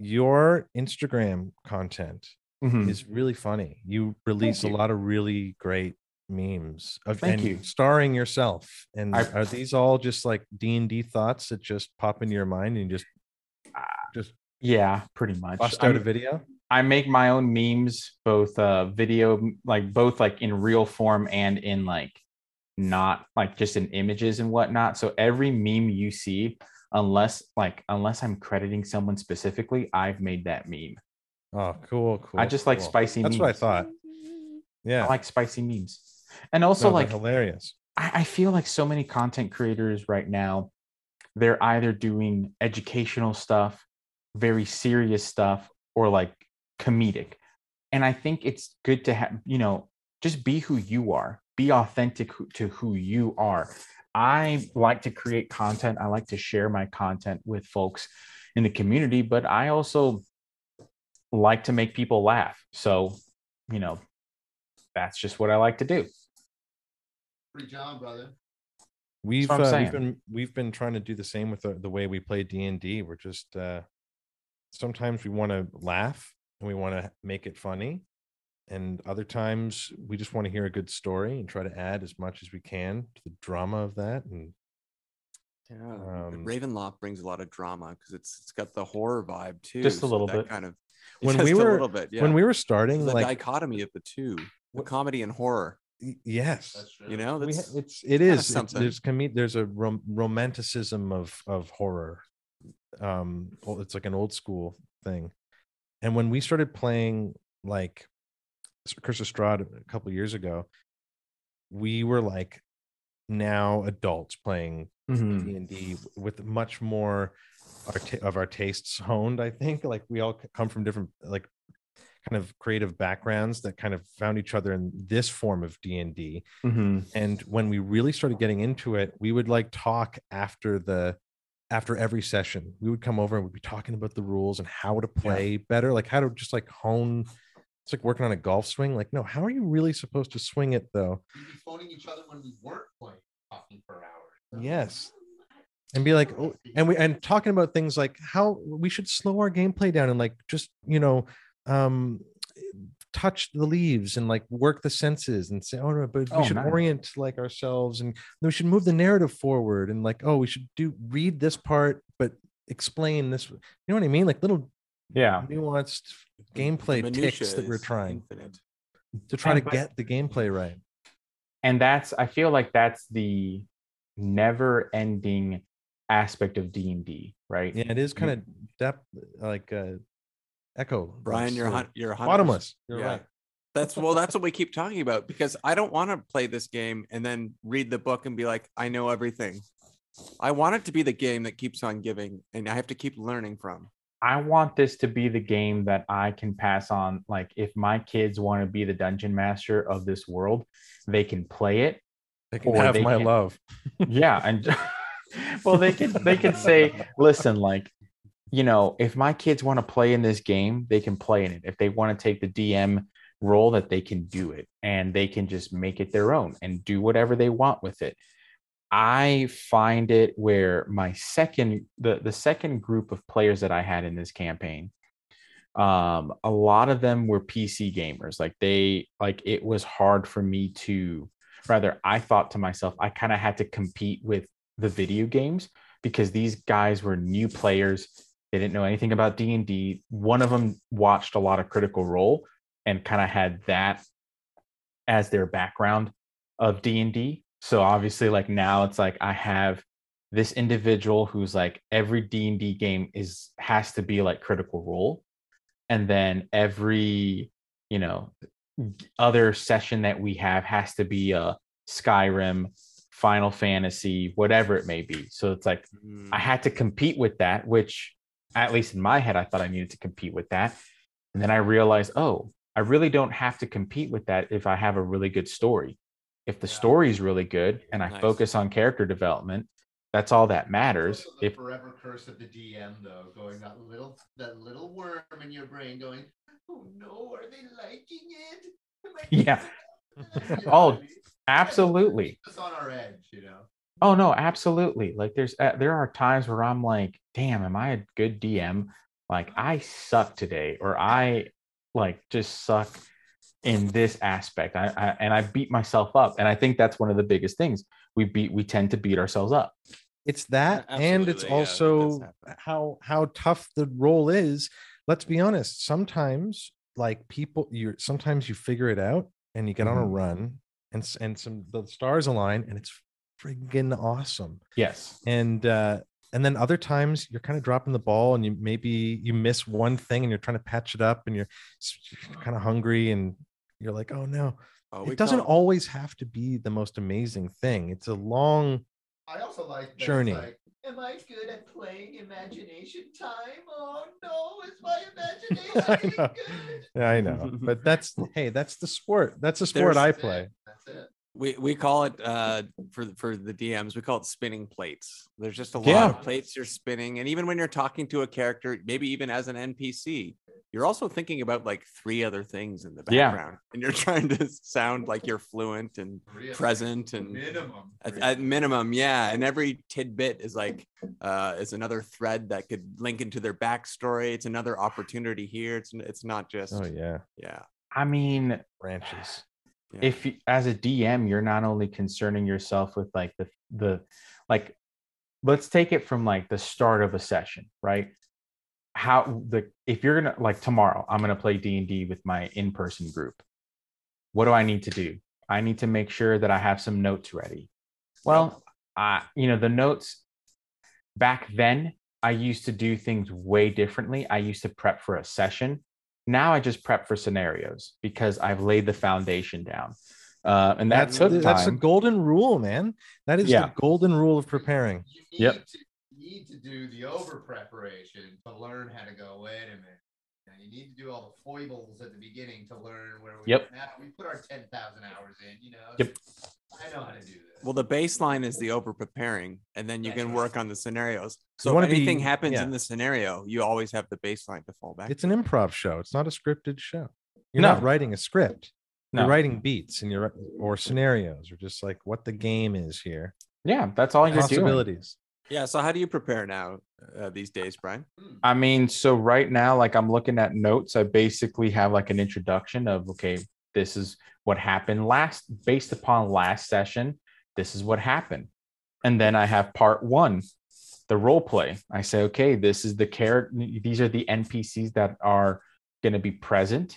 your Instagram content Mhm. is really funny. You release a you. lot of really great memes of Thank and you. starring yourself. And I- are these all just like D and D thoughts that just pop into your mind and you just just Yeah, pretty much. bust I out a video? I make my own memes, both uh video, like both like in real form and in like not like just in images and whatnot. So every meme you see, unless like unless I'm crediting someone specifically, I've made that meme. Oh, cool, cool. I just like cool. spicy That's memes. what I thought. Yeah. I like spicy memes. And also No, like hilarious. I, I feel like so many content creators right now, they're either doing educational stuff, very serious stuff, or like comedic. And I think it's good to have, you know, just be who you are, be authentic to who you are. I like to create content. I like to share my content with folks in the community, but I also like to make people laugh. So, you know, that's just what I like to do. Free John, brother. We've, uh, we've been we've been trying to do the same with the, the way we play D and D. We're just uh, sometimes we want to laugh and we want to make it funny, and other times we just want to hear a good story and try to add as much as we can to the drama of that. And Yeah, Um, Ravenloft brings a lot of drama because it's it's got the horror vibe too. Just a little that bit. kind of When just we a were- little bit, yeah. when we were the starting, like dichotomy of the two, the What- comedy and horror. yes, You know, we that's ha- it's it kinda it's- something. there's com- there's a rom- romanticism of of horror um it's like an old school thing and when we started playing like S- curse of Strahd a couple years ago we were like now adults playing d&d with much more our ta- of our tastes honed i think. Like we all come from different like kind of creative backgrounds that kind of found each other in this form of d&d Mhm. and when we really started getting into it we would like talk after the after every session we would come over and we'd be talking about the rules and how to play better like how to just like hone it's like working on a golf swing like no how are you really supposed to swing it though We'd be phoning each other when we weren't playing, talking for hours. Yes. and be like oh, and we and talking about things like how we should slow our gameplay down and like just you know um touch the leaves and like work the senses and say oh no but we Oh, should nice. orient like ourselves and we should move the narrative forward and like oh we should do read this part but explain this you know what i mean like little Yeah. nuanced gameplay ticks that we're trying Infinite. to try And to but- get the gameplay right and that's i feel like that's the never ending aspect of d&d right yeah it is kind of depth like uh echo Brian, you're sort hun- you're a hundred bottomless you're yeah. right That's well, that's what we keep talking about because I don't want to play this game and then read the book and be like, I know everything. I want it to be the game that keeps on giving and I have to keep learning from. i want this to be the game that i can pass on like if my kids want to be the dungeon master of this world they can play it they can have they my can- love yeah and well they can they can say listen like you know if my kids want to play in this game they can play in it. If they want to take the dm role that they can do it and they can just make it their own and do whatever they want with it. I find it where my second the the second group of players that i had in this campaign um a lot of them were pc gamers. Like they like it was hard for me to rather i thought to myself i kind of had to compete with the video games because these guys were new players they didn't know anything about d&d one of them watched a lot of critical role and kind of had that as their background of d&d so obviously like now it's like i have this individual who's like every d&d game is has to be like critical role. And then every you know other session that we have has to be a skyrim final fantasy whatever it may be. So it's like Mm. I had to compete with that, which at least in my head, I thought I needed to compete with that. And then I realized, oh, I really don't have to compete with that if I have a really good story. If the Yeah. story is really good and I Nice. focus on character development, that's all that matters. Also the If forever curse of the DM though, going that little that little worm in your brain going, Oh no, are they liking it? Yeah. Oh, what I mean? absolutely. Just on our edge, you know. Oh no, absolutely. Like there's uh, there are times where I'm like, damn, am I a good DM? Like I suck today, or I like just suck in this aspect. I, I and I beat myself up, and I think that's one of the biggest things. We beat we tend to beat ourselves up. it's that and it's yeah, I think that's also how how tough the role is let's be honest. Sometimes, like people, you're sometimes you figure it out and you get on a Mhm. run, and and some the stars align, and it's friggin' awesome. Yes. And uh, and then other times you're kind of dropping the ball, and you maybe you miss one thing, and you're trying to patch it up, and you're kind of hungry, and you're like, oh no. Oh, It doesn't call- always have to be the most amazing thing. It's a long I also like that Journey. Like, Am I good at playing imagination time? Oh no, is my imagination know. good? Yeah, I know, but that's hey, that's the sport. That's the sport There's- I That's it. play. That's it. We we call it uh for the- for the DMs we call it spinning plates. There's just a lot Yeah. of plates you're spinning, and even when you're talking to a character, maybe even as an NPC, you're also thinking about like three other things in the Yeah. background, and you're trying to sound like you're fluent and Three present and minimum. at, at minimum yeah and every tidbit is like uh is another thread that could link into their backstory it's another opportunity here it's it's not just Oh yeah, yeah I mean, branches. Yeah. if as a DM, you're not only concerning yourself with like the the like, let's take it from like the start of a session, right? How the if you're gonna like tomorrow, I'm gonna play D and D with my in person group. What do I need to do? I need to make sure that I have some notes ready. Well, I you know the notes back then I used to do things way differently. I used to prep for a session. Now I just prep for scenarios because I've laid the foundation down. Uh, and that That's took that's the golden rule, man. That is Yeah. the golden rule of preparing. You need Yep. to you need to do the over preparation to learn how to go. Wait a minute. Now you need to do all the foibles at the beginning to learn where we. Yep. Now we put our ten thousand hours in. You know. Yep. I know how to do this. well the baseline is the over preparing and then you That's can right. work on the scenarios so if wanna anything be- happens yeah. in the scenario you always have the baseline to fall back It's an improv show. It's not a scripted show. You're No. not writing a script. No. You're writing beats and you're or scenarios or just like what the game is here. Yeah, that's all you're doing. Possibilities. yeah so how do you prepare now uh, these days brian. I mean, so right now, like I'm looking at notes, I basically have like an introduction of okay, this is what happened last based upon last session. This is what happened. And then I have part one, the role play. I say, okay, this is the character, these are the NPCs that are going to be present.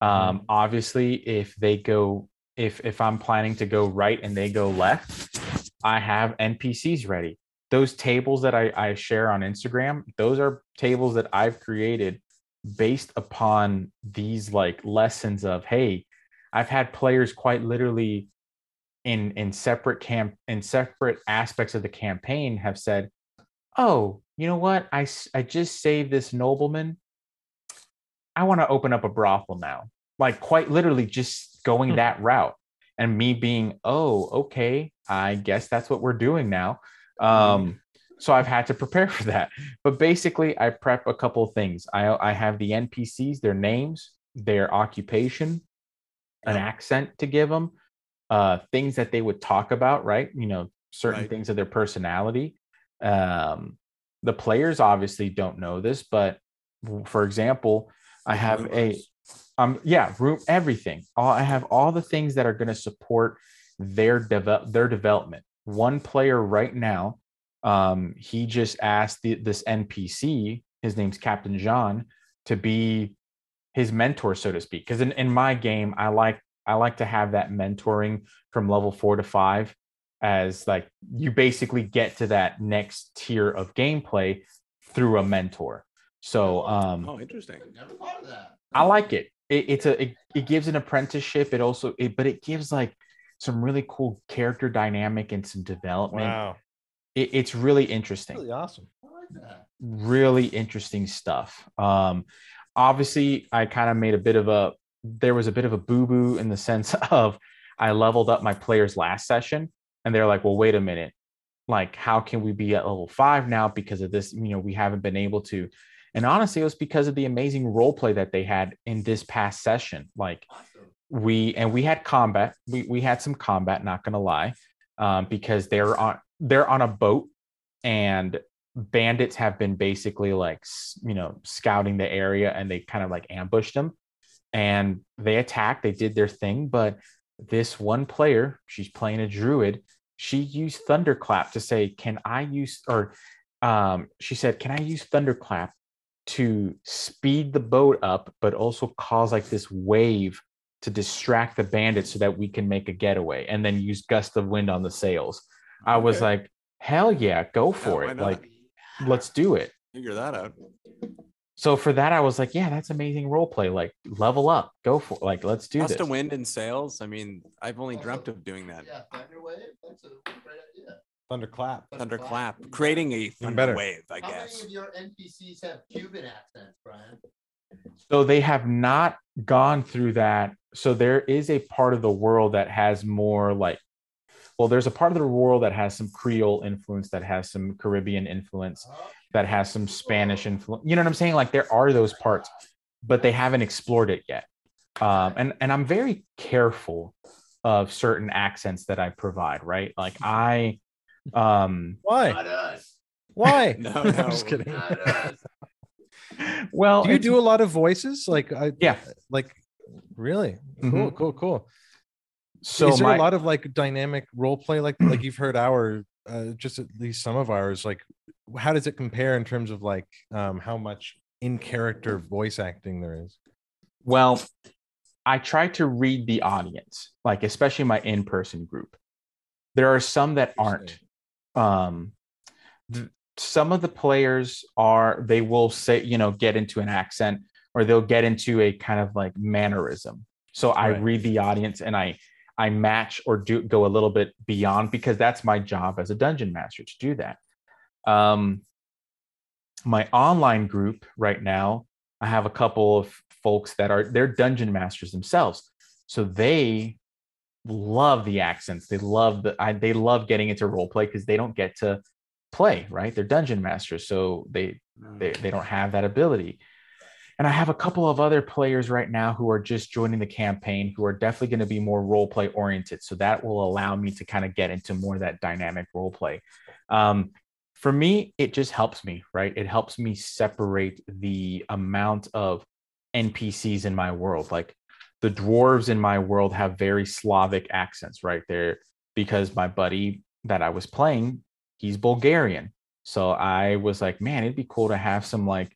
Um, obviously, if they go, if if I'm planning to go right and they go left, I have NPCs ready those tables that I, I share on Instagram, those are tables that I've created based upon these like lessons of hey, I've had players quite literally in in separate camp in separate aspects of the campaign have said, "Oh, you know what? I I just saved this nobleman. I want to open up a brothel now." Like quite literally just going Hmm. that route and me being, "Oh, okay, I guess that's what we're doing now." Um, so I've had to prepare for that. But basically, I prep a couple of things. I I have the NPCs, their names, their occupation, an accent to give them, uh, things that they would talk about, right? You know, certain Right. things of their personality. Um, the players obviously don't know this, but for example, I have a um yeah room everything all i have all the things that are going to support their develop their development one player right now um he just asked the, this npc his name's captain john to be his mentor so to speak because in, in my game i like i like to have that mentoring from level four to five as like you basically get to that next tier of gameplay through a mentor so um oh interesting Never thought of that. I like it. it it's a it, it gives an apprenticeship. It also it, but it gives like some really cool character dynamic and some development. Wow. It, it's really interesting. Really awesome. I like that. Really interesting stuff. Um, obviously, I kind of made a bit of a there was a bit of a boo boo in the sense of I leveled up my players last session, and they're like, "Well, wait a minute." Like, how can we be at level five now because of this? You know, we haven't been able to. And honestly, it was because of the amazing role play that they had in this past session. Like, we and we had combat we, we had some combat not gonna lie um, because they're on they're on a boat and bandits have been basically like you know scouting the area and they kind of like ambushed them and they attacked they did their thing but this one player she's playing a druid she used thunderclap to say can i use or um, she said can i use thunderclap to speed the boat up, but also cause like this wave to distract the bandits so that we can make a getaway and then use gust of wind on the sails. I was Okay. like, hell yeah, go for why it. Like, let's do it. Figure that out. So for that, I was like, yeah, that's amazing role play. Like, level up, go for like, let's do Gust this. of wind and sails. I mean, I've only Also- dreamt of doing that. Yeah, Thunderwave. That's a great idea. Thunderclap. Thunderclap, creating a thunder better. wave, I How guess. many of your NPCs have Cuban accents, Brian? So they have not gone through that. So there is a part of the world that has more like, well, there's a part of the world that has some Creole influence, that has some Caribbean influence, that has some Spanish influence. You know what I'm saying? Like there are those parts, but they haven't explored it yet. Um, and and I'm very careful of certain accents that I provide. Right? Like I, um, Why? Why? No, I'm just kidding. Well, Do you do a lot of voices? Like I Yeah. like really? Cool, Mhm. cool, cool. So is there my, a lot of like dynamic role play like like you've heard our uh, just at least some of ours like how does it compare in terms of like um how much in character voice acting there is Well, I try to read the audience, like especially my in-person group. There are some that aren't. Um, th- some of the players are they will say, you know, get into an accent or they'll get into a kind of like mannerism. So I read the audience and I I match or do go a little bit beyond because that's my job as a dungeon master to do that. Um, my online group right now, I have a couple of folks that are they're dungeon masters themselves, so they love the accents. They love the I, they love getting into role play because they don't get to play right. They're dungeon masters, so they they, they don't have that ability. And I have a couple of other players right now who are just joining the campaign who are definitely going to be more role play oriented. So that will allow me to kind of get into more of that dynamic role play. Um, for me, it just helps me, right? It helps me separate the amount of NPCs in my world. Like the dwarves in my world have very Slavic accents, right? There because my buddy that I was playing, he's Bulgarian. So I was like, man, it'd be cool to have some like,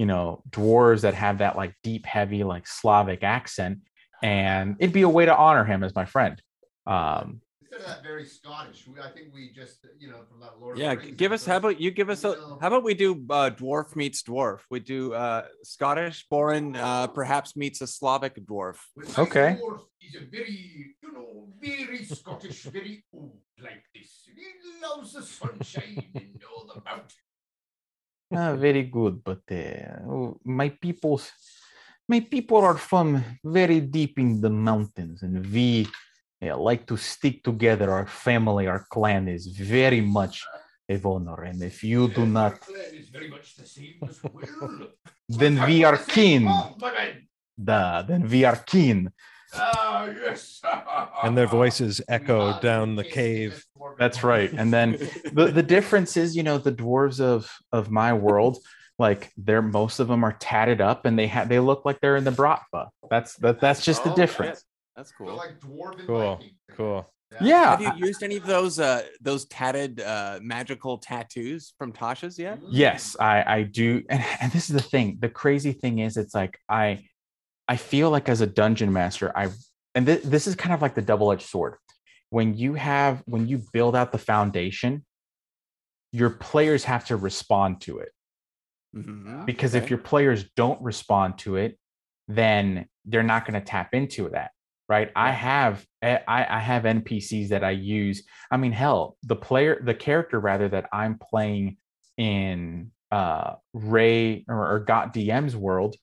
you know, dwarves that have that like deep, heavy, like Slavic accent. And it'd be a way to honor him as my friend. Um, Instead of that very Scottish, we, I think we just, you know, from that Lord. of Yeah, the Rings give us. How about you give us a? No. How about we do uh, dwarf meets dwarf? We do uh, Scottish born, uh, perhaps meets a Slavic dwarf. Okay. dwarf, He's a very, you know, very Scottish, very old like this. He loves the sunshine and all the mountains. Ah, very good, but uh, oh, my people's my people are from very deep in the mountains, and we yeah, like to stick together. Our family, our clan is very much of honor, and if you do not, our clan is very much the same as well. then we are the kin. path, my man. Da, then we are kin. Ah, yes. and their voices echo are down the cave. That's right. And then the the difference is, you know, the dwarves of of my world, like they're most of them are tatted up, and they have they look like they're in the Bratva. That's that that's just the Oh, difference. That's They're cool. like dwarven cool Vikings. cool Yeah. Have you used any of those uh, those tatted uh, magical tattoos from Tasha's yet? Mm. Yes, I I do, and, and this is the thing. The crazy thing is, it's like I I feel like as a dungeon master, I and th- this is kind of like the double edged sword. When you have when you build out the foundation, your players have to respond to it Mhm. because if your players don't respond to it, then they're not going to tap into that. Right. I have eh, I, I have NPCs that I use. I mean, hell, the player, the character rather that I'm playing in uh Ray or, or Got DM's world,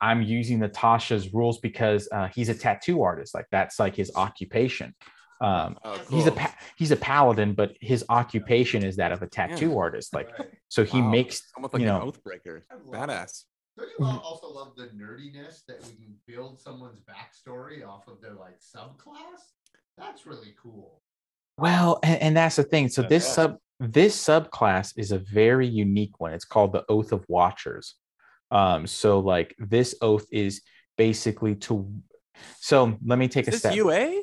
I'm using Natasha's rules because uh, he's a tattoo artist. Like that's like his occupation. Um, Oh, he's a pa- he's a paladin, but his occupation is that of a tattoo artist. Like Right. so, he Wow. makes almost like you an know- oathbreaker. Badass. Don't you al- also love the nerdiness that we can build someone's backstory off of their like subclass? That's really cool. Well, and, and that's the thing. So That's this awesome. sub this subclass is a very unique one. It's called the Oath of Watchers. Um, so like this oath is basically to so let me take Is a this step. UA?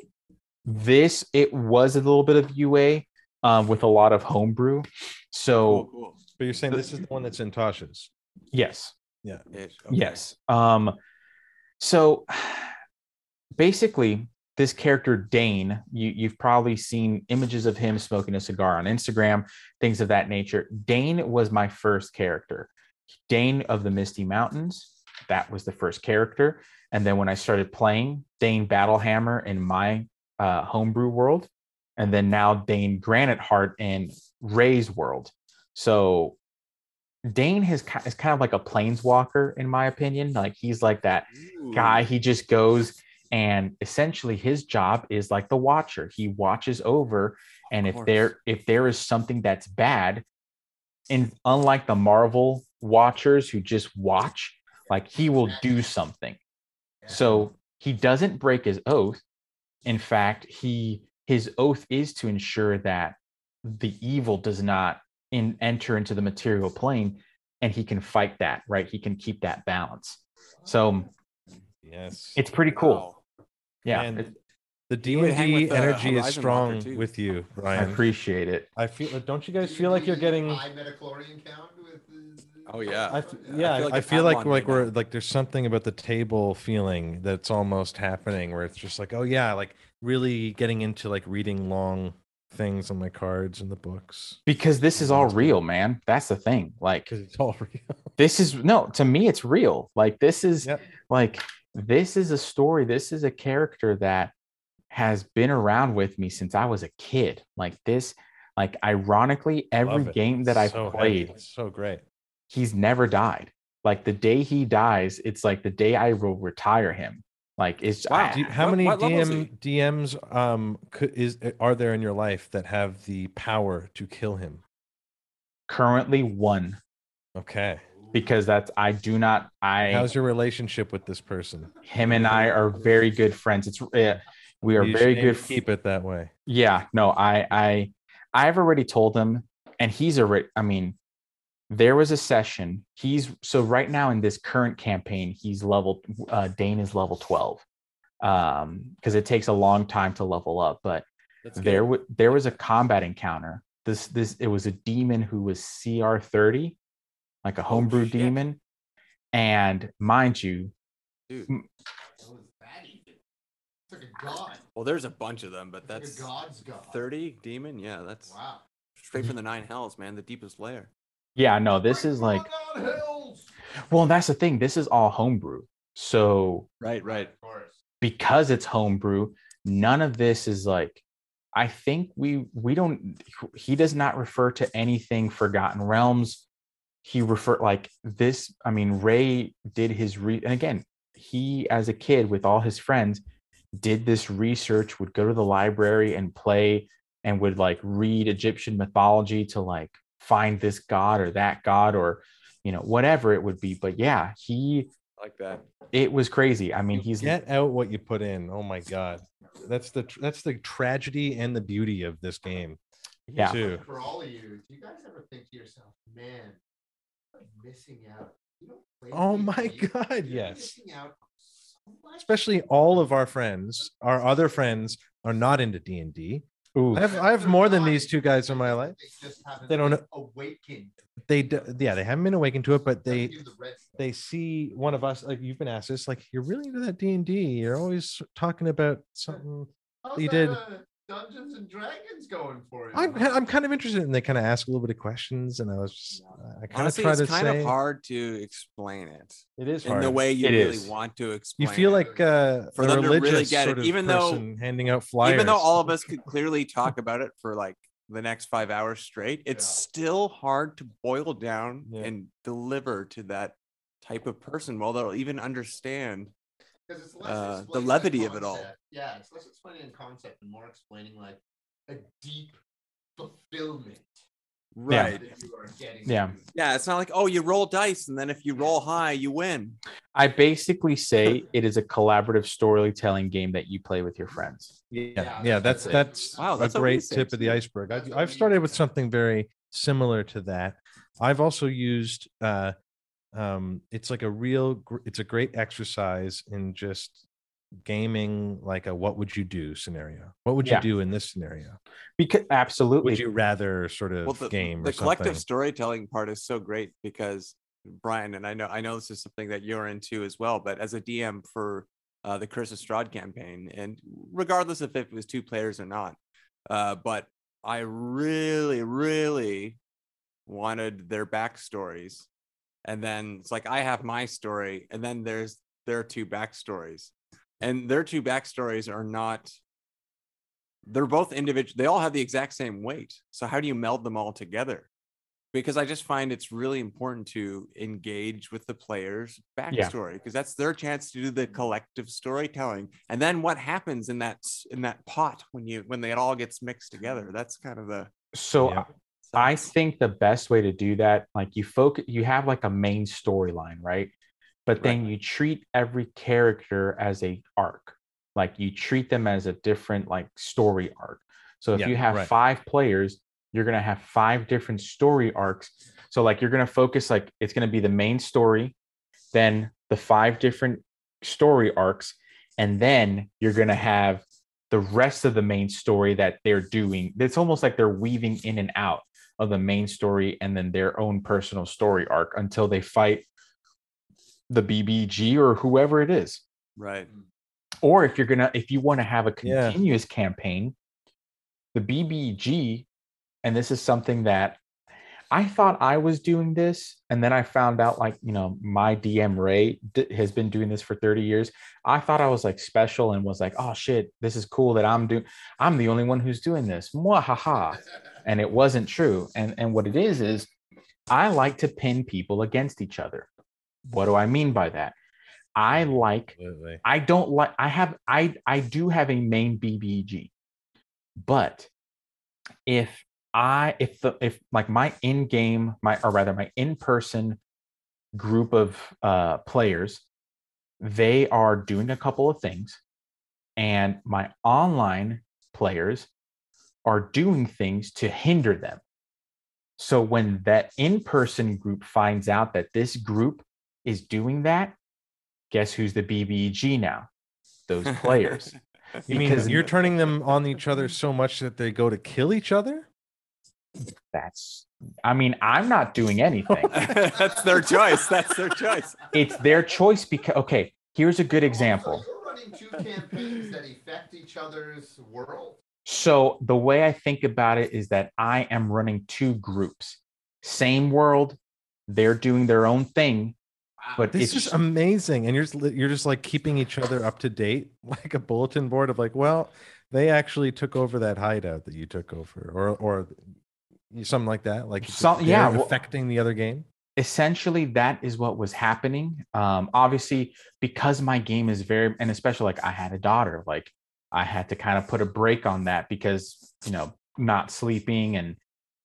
This it was a little bit of UA um, with a lot of homebrew. Cool, So cool. but you're saying this is the one that's in tasha's Yes. Yeah. Ish. Yes. Um, so basically, this character Dane, you you've probably seen images of him smoking a cigar on Instagram, things of that nature. Dane was my first character. Dane of the Misty Mountains, that was the first character. And then when I started playing Dane Battlehammer in my uh, homebrew world, and then now Dane Granite Heart in Ray's world. So Dane has, is kind of like a planeswalker, in my opinion. Like he's like that guy he just goes and essentially his job is like the watcher he watches over and if there if there is something that's bad and unlike the marvel watchers who just watch like he will do something so he doesn't break his oath in fact he his oath is to ensure that the evil does not in, enter into the material plane and he can fight that right he can keep that balance so Yes. it's pretty cool Wow. yeah And the D and D with the energy is Horizon Walker, strong with you, Brian. i appreciate it I feel. Don't you guys feel like you're getting? high midichlorian count with the- Oh, yeah. I f- I yeah, feel like I a feel like like right we're now. like there's something about the table feeling that's almost happening where it's just like, oh yeah, like really getting into like reading long things on my cards and the books because this is all real man that's the thing like because it's all real. this is no to me it's real like this is Yep. like this is a story this is a character that has been around with me since i was a kid like this like ironically every game that i've So heavy. played It's so great. He's never died like the day he dies it's like the day i will retire him like it's Wow. I- you- how What- many what DM DMs um could, is are there in your life that have the power to kill him? currently one Okay. because that's i do not i How's your relationship with this person? him and i are very good friends it's uh, we are You very good Keep it that way. yeah no i i i've already told him and he's already i mean there was a session he's so right now in this current campaign he's level uh dane is level 12 um because it takes a long time to level up but there good. w- there was a combat encounter this this it was a demon who was cr 30 like a homebrew Oh, demon and mind you Dude. What was that even? It's like a god. Well, there's a bunch of them, but It's like that's a god's god. 30 demon. Yeah, that's Wow. straight from the nine hells, man. The deepest layer. Yeah no this is like Bring on hills. well that's the thing this is all homebrew so Right, right. Of course. because it's homebrew none of this is like i think we we don't he does not refer to anything forgotten realms he refer like this i mean ray did his re and again he as a kid with all his friends did this research would go to the library and play and would like read egyptian mythology to like find this god or that god or you know whatever it would be but yeah he Like that. it was crazy i mean You he's get out what you put in. Oh my god, that's the that's the tragedy and the beauty of this game. Yeah. too. For all of you, do you guys ever think to yourself, man, I'm missing out? You don't play Oh D&D, my God, you're yes. missing out so much. Especially all of our friends, our other friends, are not into D and D. Ooh. I have I have more than these two guys in my life. They just haven't They don't know- awakened. They d- yeah, they haven't been awakened to it, but they Haven't given the red stuff. they see one of us like you've been asked this like you're really into that D and D. You're always talking about something. How's you that, did- Dungeons and Dragons going for you? I'm I'm kind of interested, and they kind of ask a little bit of questions, and I was just I kind of Honestly, try it's to kind say of hard to explain it it is in hard. the way you It really is. want to explain. It. You feel it. like uh, For a them to really religious get it, sort of even though- person handing out flyers. even though all of us could clearly talk about it for like the next five hours straight, it's Yeah. still hard to boil down Yeah. and deliver to that type of person. Well, they'll even understand. 'Cause it's less uh, the levity of it all. Yeah, it's less explaining in concept and more explaining like a deep fulfillment Yeah. that you are getting. Yeah. Yeah, it's not like oh, you roll dice and then if you roll high, you win. I basically say it is a collaborative storytelling game that you play with your friends. yeah, Yeah, yeah, that's that's that's Wow, a that's what we great say tip of the iceberg. I've, I've started with something very similar to that. I've also used uh, um, it's like a real, it's a great exercise in just gaming like a what would you do scenario. What would you do in this scenario? Because absolutely. Would you rather sort of Well, the, game the collective something? storytelling part is so great because Brian, and I know I know this is something that you're into as well, but as a DM for uh, the Curse of Strahd campaign, and regardless if it was two players or not, uh, but I really, really wanted their backstories, and then it's like I have my story, and then there's their two backstories, and their two backstories are not. They're both individual. They all have the exact same weight. So how do you meld them all together? because I just find it's really important to engage with the player's Yeah. backstory because that's their chance to do the collective storytelling. And then what happens in that in that pot when you when it all gets mixed together? Mm. That's kind of the So Yeah. I think the best way to do that, like you focus, you have like a main storyline, right? But then you treat every character as a arc. Like you treat them as a different like story arc. So if Yeah, you have right. five players, you're gonna have five different story arcs. So like you're gonna focus like it's gonna be the main story, then the five different story arcs, and then you're gonna have the rest of the main story that they're doing. It's almost like they're weaving in and out of the main story and then their own personal story arc until they fight the BBG or whoever it is. right. Or if you're gonna, if you want to have a Yeah. continuous campaign, the BBG, and this is something that I thought I was doing this, and then I found out like you know my DM Ray d- has been doing this for 30 years. I thought I was like special and was like, oh shit, this is cool that I'm doing. I'm the only one who's doing this. Mwahaha. And it wasn't true. And and what it is is, I like to pin people against each other. What do I mean by that? I like Absolutely. I don't like I have I I do have a main BBG. But if I if the if like my in-game my or rather my in-person group of uh players they are doing a couple of things and my online players are doing things to hinder them. So when that in-person group finds out that this group is doing that, guess who's the BBG now? Those players. You mean you're turning them on each other so much that they go to kill each other? That's I mean, I'm not doing anything. That's their choice. That's their choice. it's their choice because okay, here's a good example. So you're running two campaigns that affect each other's world. So the way I think about it is that I am running two groups. Same world, they're doing their own thing, but This it's is amazing, and you're just, you're just like keeping each other up to date, like a bulletin board of like, well, they actually took over that hideout that you took over, or or you- something like that. Like they're yeah, well- affecting the other game. essentially that is what was happening um obviously because my game is very and especially like i had a daughter like i had to kind of put a break on that because you know not sleeping and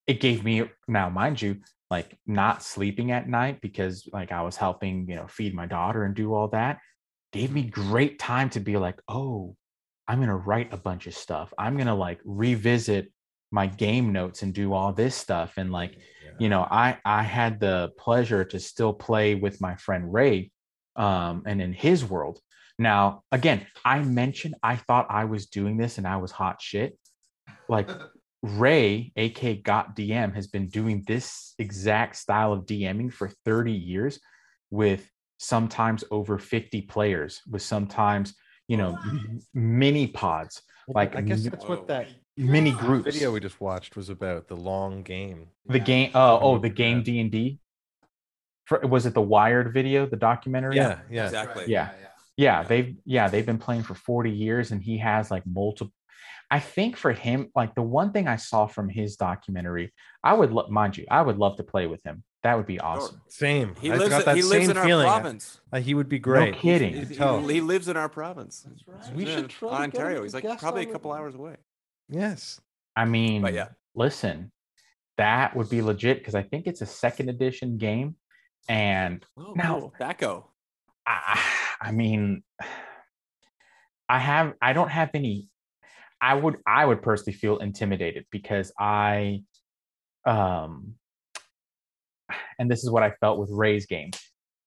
it gave me now mind you like not sleeping at night because like i was helping you know feed my daughter and do all that gave me great time to be like oh i'm going to write a bunch of stuff i'm going to like revisit my game notes and do all this stuff. And like you know i i had the pleasure to still play with my friend ray um and in his world. Now again i mentioned i thought i was doing this and i was hot shit. Like ray ak got dm has been doing this exact style of dming for 30 years with sometimes over 50 players with sometimes you know m- mini pods. Well, like I guess that's what that mini groups video we just watched was about the long game. the game oh oh the game d&d was it the wired video the documentary Yeah, yeah. Exactly. Yeah. yeah they've yeah they've been playing for 40 years and he has like multiple i think for him like the one thing i saw from his documentary i would love mind you i would love to play with him that would be awesome Same. He I lives. got that He lives same in our feeling. province. Uh, he would be great. kidding. You He, he lives in our province. That's right. We Yeah, should try on Ontario. He's like probably a couple hours away. Yes. i mean But yeah, listen that would be legit because i think it's a second edition game and oh, Now- cool. THAC0. I, I mean, I have I don't have any. I would I would personally feel intimidated because I, um, and this is what I felt with Ray's game.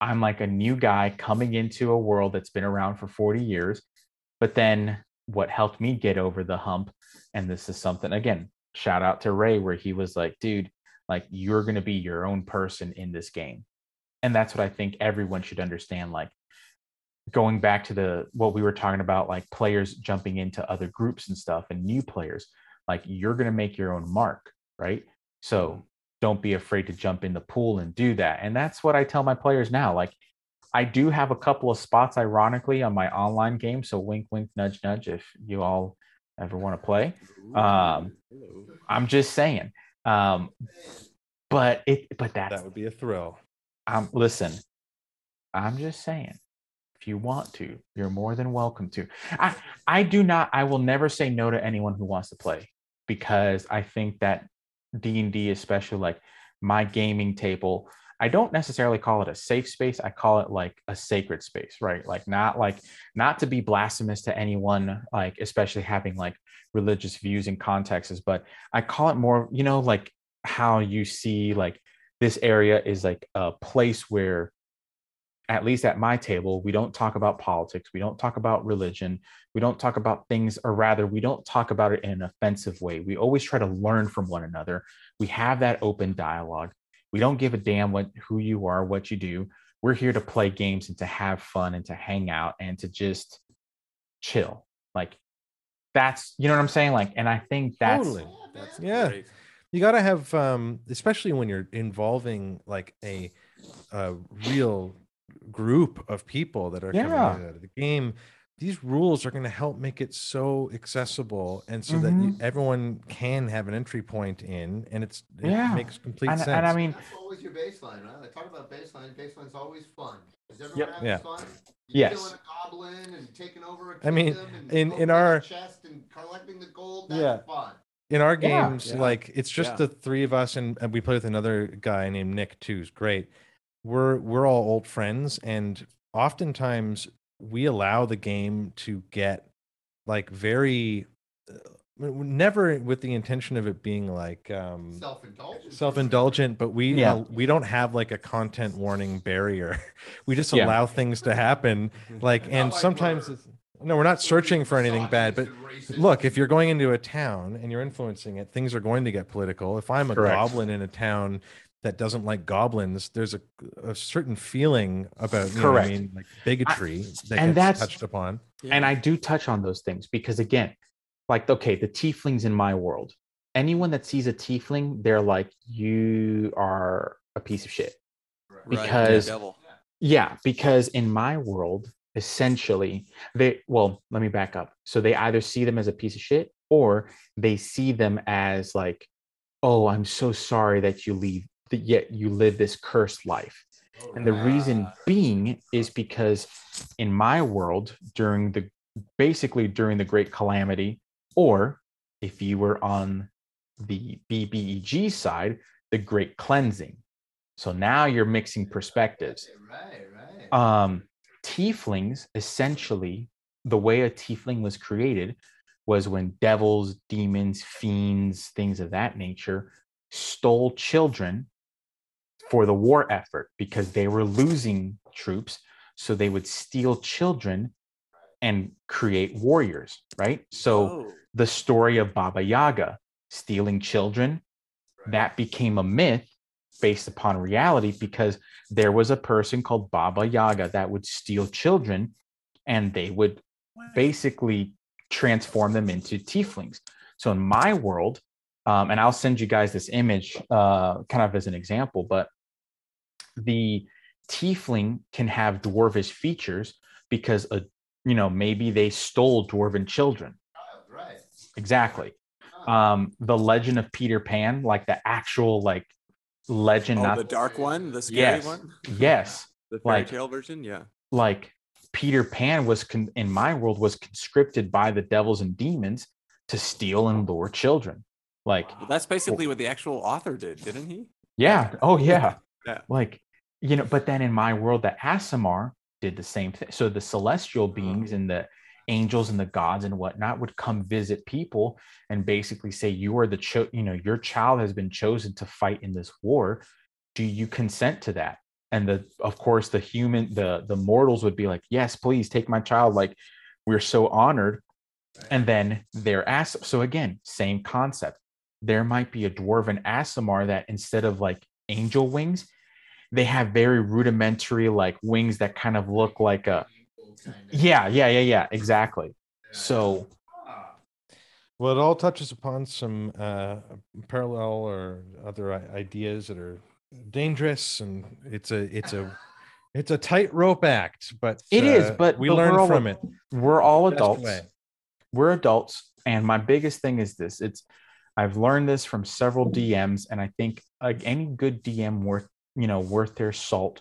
I'm like a new guy coming into a world that's been around for 40 years, but then what helped me get over the hump, and this is something again, shout out to Ray where he was like, dude, like you're gonna be your own person in this game and that's what I think everyone should understand. Like going back to the what we were talking about, like players jumping into other groups and stuff, and new players, like you're gonna make your own mark, right? So mm-hmm. don't be afraid to jump in the pool and do that. And that's what I tell my players now. Like I do have a couple of spots, ironically, on my online game. So wink, wink, nudge, nudge. If you all ever want to play, um, I'm just saying. Um, but it, but that's That would be a thrill. um, listen, I'm just saying, if you want to, you're more than welcome to. I, I do not, I will never say no to anyone who wants to play because I think that D and D, especially like my gaming table, I don't necessarily call it a safe space. I call it like a sacred space, right? Like not like not to be blasphemous to anyone, like especially having like religious views and contexts, but I call it more, you know, like how you see like this area is like a place where at least at my table we don't talk about politics we don't talk about religion we don't talk about things or rather we don't talk about it in an offensive way we always try to learn from one another we have that open dialogue we don't give a damn what who you are what you do we're here to play games and to have fun and to hang out and to just chill like that's you know what i'm saying like and i think that's Totally. That's Yeah. great. you got to have um especially when you're involving like a a real group of people that are coming Yeah. in and out of the game these rules are going to help make it so accessible and so that you, mm-hmm. everyone can have an entry point in and it's it Yeah. makes complete and, sense and i mean That's always your baseline, right? I talk about baseline. Baseline's always fun. Is everyone Yep. having Yeah. fun? You Yes. Killing a goblin and taking over a I mean, and in- in our- chest and collecting the gold. That's Yeah. fun. in our games Yeah. like it's just Yeah. the three of us and, and we play with another guy named nick too who's great we're we're all old friends and oftentimes we allow the game to get like very uh, never with the intention of it being like um Self-indulgent. self-indulgent but we Yeah. al- we don't have like a content warning barrier we just Yeah. allow things to happen like and like sometimes we're- it's, no we're not searching for anything bad but look if you're going into a town and you're influencing it things are going to get political if i'm a Correct. goblin in a town that doesn't like goblins there's a, a certain feeling about you know i Correct. mean like bigotry that and gets that's- touched upon and I do touch on those things because again, like okay, the tieflings in my world, anyone that sees a tiefling, they're like, you are a piece of shit. Right. because- devil. Yeah, because in my world, essentially, they well, let me back up. So they either see them as a piece of shit or they see them as like, oh, I'm so sorry that you leave that yet you live this cursed life. And the reason being is because in my world, during the basically during the Great Calamity, or if you were on the BBEG side, the Great Cleansing. So now you're mixing perspectives. Right, right. Um, tieflings, essentially, the way a tiefling was created was when devils, demons, fiends, things of that nature stole children for the war effort because they were losing troops. So they would steal children and create warriors, right? So Oh, the story of Baba Yaga stealing children, that became a myth based upon reality because there was a person called Baba Yaga that would steal children and they would basically transform them into tieflings. So in my world, um, and I'll send you guys this image uh, kind of as an example, but the tiefling can have dwarvish features because a you know maybe they stole dwarven children right. exactly um the legend of peter pan like the actual like legend oh, not the dark one, the scary yes one, yes the fairy like- tale version. Yeah. like peter pan was con- in my world was conscripted by the devils and demons to steal and lure children like Well, that's basically what the actual author did, didn't he? yeah oh yeah Yeah. like you know but then in my world the aasimar did the same thing so the celestial oh, beings and the angels and the gods and whatnot would come visit people and basically say you are the cho- you know your child has been chosen to fight in this war. Do you consent to that? And the of course the human the the mortals would be like yes please take my child. Like we're so honored. And then they're asked so again same concept. There might be a dwarven aasimar that instead of like angel wings they have very rudimentary like wings that kind of look like a yeah yeah yeah yeah exactly so Well, it all touches upon some uh, parallel or other ideas that are dangerous, and it's a it's a it's a tightrope act. But It is, uh, but- we but we're learn all from a- it. we're all adults we're adults and my biggest thing is this it's i've learned this from several dms and i think like any good dm worth you know worth their salt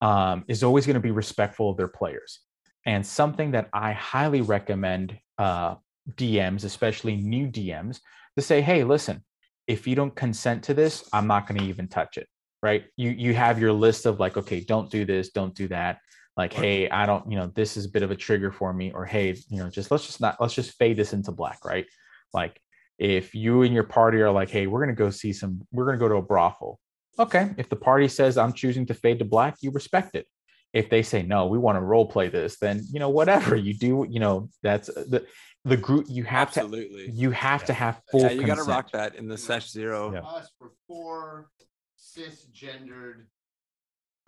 um, is always going to be respectful of their players. And something that i highly recommend uh, dms especially new dms to say hey listen if you don't consent to this i'm not going to even touch it right? You you have your list of like okay don't do this don't do that. Like hey i don't you know this is a bit of a trigger for me or hey you know just let's just not let's just fade this into black right? Like if you and your party are like hey we're going to go see some we're going to go to a brothel okay if the party says i'm choosing to fade to black you respect it if they say no we want to role play this then you know whatever you do you know that's the the group you have Absolutely. to you have to have full Yeah, you got to rock that in the sesh zero. Yeah. Us for four cisgendered,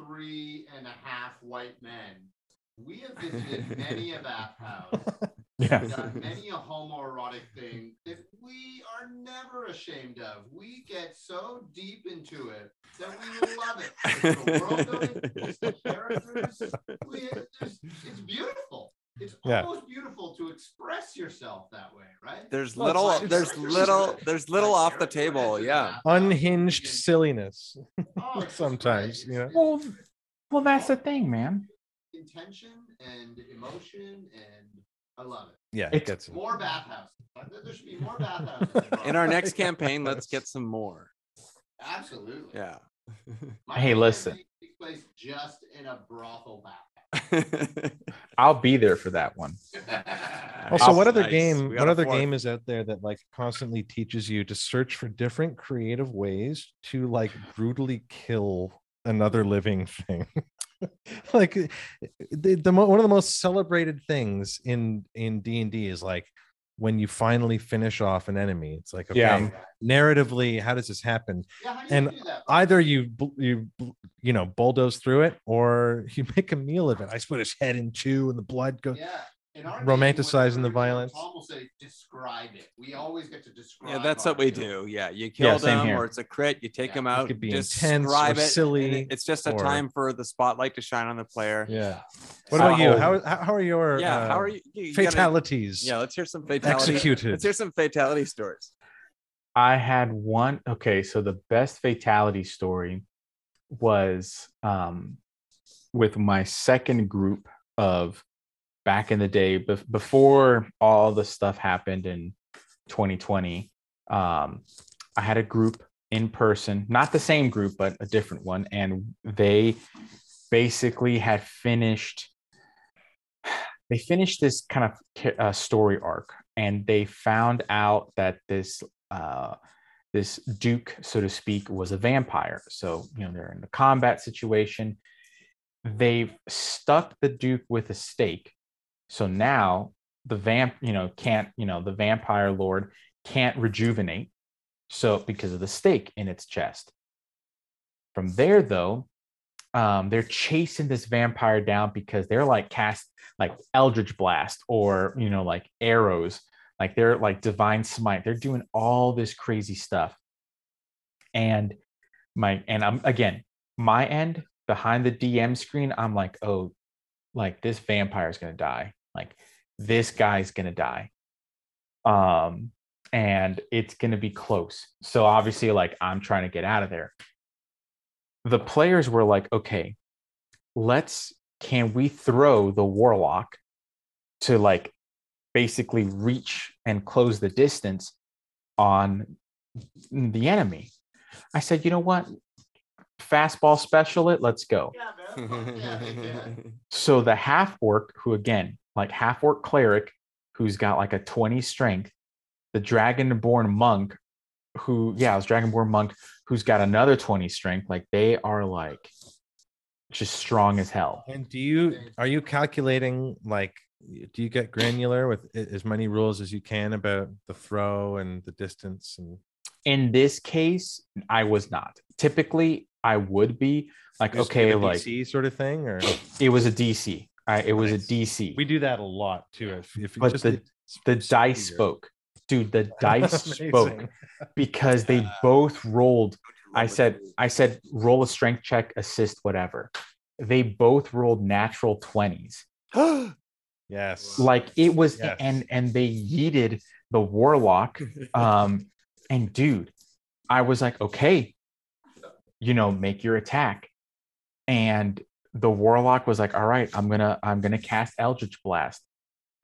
three and a half white men. We have visited many a bathhouse, yeah done many a homoerotic thing that we are never ashamed of. We get so deep into it that we love it. It's the world building, it's the characters. We, it's, it's beautiful. It's Yeah. almost beautiful to express yourself that way, right? There's Well, little, like- there's little, there's little off the table. Yeah. Unhinged you silliness. Oh, sometimes, great. you know? Well well that's the thing man intention and emotion, and I love it. Yeah, it gets. More bathhouses. There should be more bathhouses. In our next campaign, let's get some more. Absolutely. Yeah. My Hey, listen. Takes place just in a brothel bathhouse. i'll be there for that one bathhouse. Also, I'll- what other Nice. game? What other fourth. game is out there that like constantly teaches you to search for different creative ways to like brutally kill another living thing? like eh, the, the mo- one of the most celebrated things in in D and D is like when you finally finish off an enemy. It's like okay, Yeah. narratively, how does this happen? Yeah, how do you and do that? Either you you you know bulldoze through it, or you make a meal of it. I split his head in two, and the blood goes. Yeah. In our romanticizing the violence. Tom will say, describe it. We always get to describe. Yeah, that's what we kill. do. Yeah, you kill same them, here. or it's a crit. You take Yeah. them It out. could be describe intense or it, silly it- It's just a or- time for the spotlight to shine on the player. Yeah. What So- about you? How how how are your Yeah. How uh, are you? you you gotta- fatalities yeah. Let's hear some fatalities. executed? Let's hear some fatality stories. I had one. Okay, so the best fatality story was um, with my second group of back in the day, bef- before all the stuff happened in 2020. Um, I had a group in person, not the same group, but a different one, and they basically had finished. They finished this kind of uh, story arc, and they found out that this uh, this duke, so to speak, was a vampire. So you know they're in a combat situation. They've stuck the duke with a stake. So now the vamp, you know, can't you know the vampire lord can't rejuvenate. So because of the stake in its chest. From there, though, um, they're chasing this vampire down because they're like cast like Eldritch Blast or you know like arrows like they're like divine smite they're doing all this crazy stuff and my and i'm again my end behind the dm screen i'm like oh like this vampire is going to die like this guy's going to die um and it's going to be close so obviously like i'm trying to get out of there the players were like okay let's can we throw the warlock to like basically reach and close the distance on the enemy. I said, you know what? Fastball special it, let's go. Yeah. Yeah, yeah. So the half orc, who again, like half orc cleric, who's got like a 20 strength, the dragonborn monk, who, yeah, it was dragonborn monk, who's got another 20 strength, like they are like just strong as hell. And do you are you calculating like do you get granular with as many rules as you can about the throw and the distance and In this case, I was not. Typically, I would be like, okay, like DC sort of thing, or it was a DC. I, it was Nice. a DC. we do that a lot too. If, if But just the- the dice speeder. spoke, dude. The dice spoke because they both rolled. I said, I said, roll a strength check, assist, whatever. They both rolled natural twenties. Yes. Like it was, Yes. and and they yeeted the warlock. Um, and dude, I was like, okay, you know, make your attack. And the warlock was like, all right, I'm gonna, I'm gonna cast Eldritch Blast.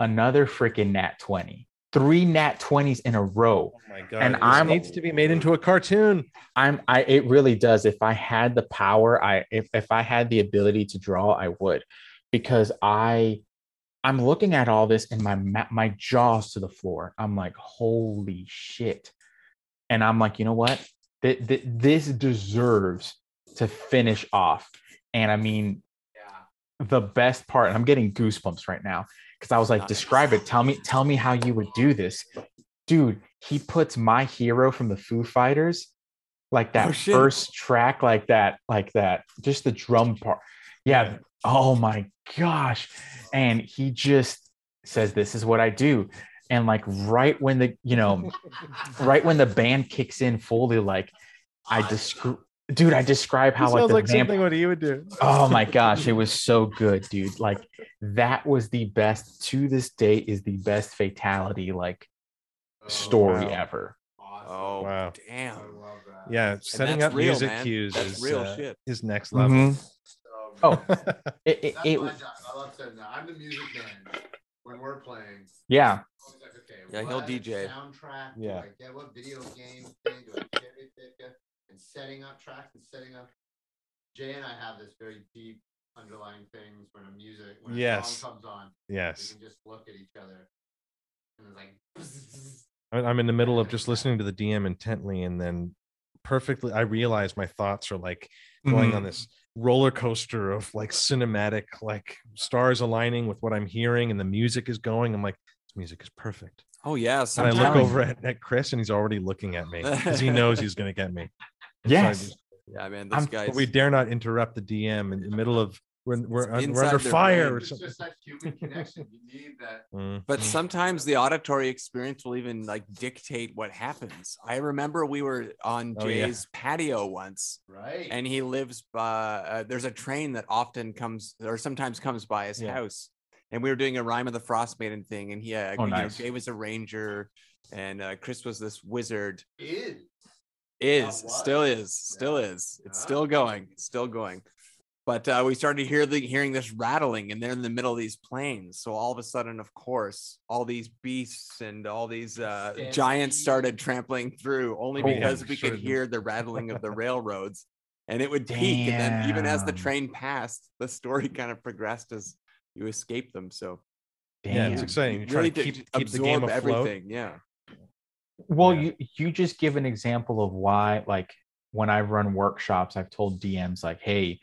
Another freaking nat 20. Three nat 20s in a row. Oh my god! And I'm- needs to be made into a cartoon. I'm I it really does. If I had the power, I if if I had the ability to draw, I would. Because I I'm looking at all this and my my jaws to the floor. I'm like, holy shit. And I'm like, you know what? Th- th- this deserves to finish off. And I mean, Yeah. the best part, and I'm getting goosebumps right now because I was like, Nice. describe it. Tell me, tell me how you would do this. Dude, he puts my hero from the Foo Fighters, like that Oh, first track, like that, like that, just the drum part. Yeah. Oh my gosh. And he just says, This is what I do. And like right when the, you know, right when the band kicks in fully, like I describe dude, I describe how This like sounds the like vamp- something what he would do. Oh my gosh, it was so good, dude. Like that was the best to this day is the best fatality like story wow. ever. Awesome. Oh Wow. damn! I love that. Yeah, setting up real, music man. cues That's is real uh, shit. is next level. Mhm. Oh, good. it, it, That's it- my job. I love saying that. I'm the music man when we're playing. yeah. I like, okay, Yeah, he'll DJ. Soundtrack. Yeah. Do I get what video game thing do I cherry it? And setting up tracks and setting up. Jay and I have this very deep underlying things when a music when a Yes. song comes on, Yes. we can just look at each other and it's like. I- I'm in the middle of just listening to the DM intently, and then perfectly, I realize my thoughts are like going Mhm. on this roller coaster of like cinematic, like stars aligning with what I'm hearing, and the music is going. I'm like, this music is perfect. Oh yeah, And I sometimes look telling over at, at Chris, and he's already looking at me because he knows he's going to get me. And so Yes. yeah, man, this I'm- we dare not interrupt the DM in the middle of we're we're, un- we're under fire brain. or It's just that human connection. You need that. Mm, But sometimes the auditory experience will even like dictate what happens. I remember we were on Oh, yeah. Jay's patio once, Right. and he lives by. Uh, there's a train that often comes or sometimes comes by his Yeah. house, and we were doing a Rime of the Frostmaiden thing, and he, uh, Oh, you know, nice. Jay was a ranger, and uh, Chris was this wizard. is. Is still is still Yeah. is. It's Yeah. still going. Still going. But uh, we started to hear the hearing this rattling, and they're in the middle of these plains. So all of a sudden, of course, all these beasts and all these uh, giants started trampling through, only Oh, because we sure could did. hear the rattling of the railroads, and it would peak. And then even as the train passed, the story kind of progressed as you escaped them. So yeah, it's exciting. You try really to to keep, keep the game absorb afloat. everything. Yeah. Well, Yeah. you you just give an example of why, like when I run workshops, I've told DMs like, hey,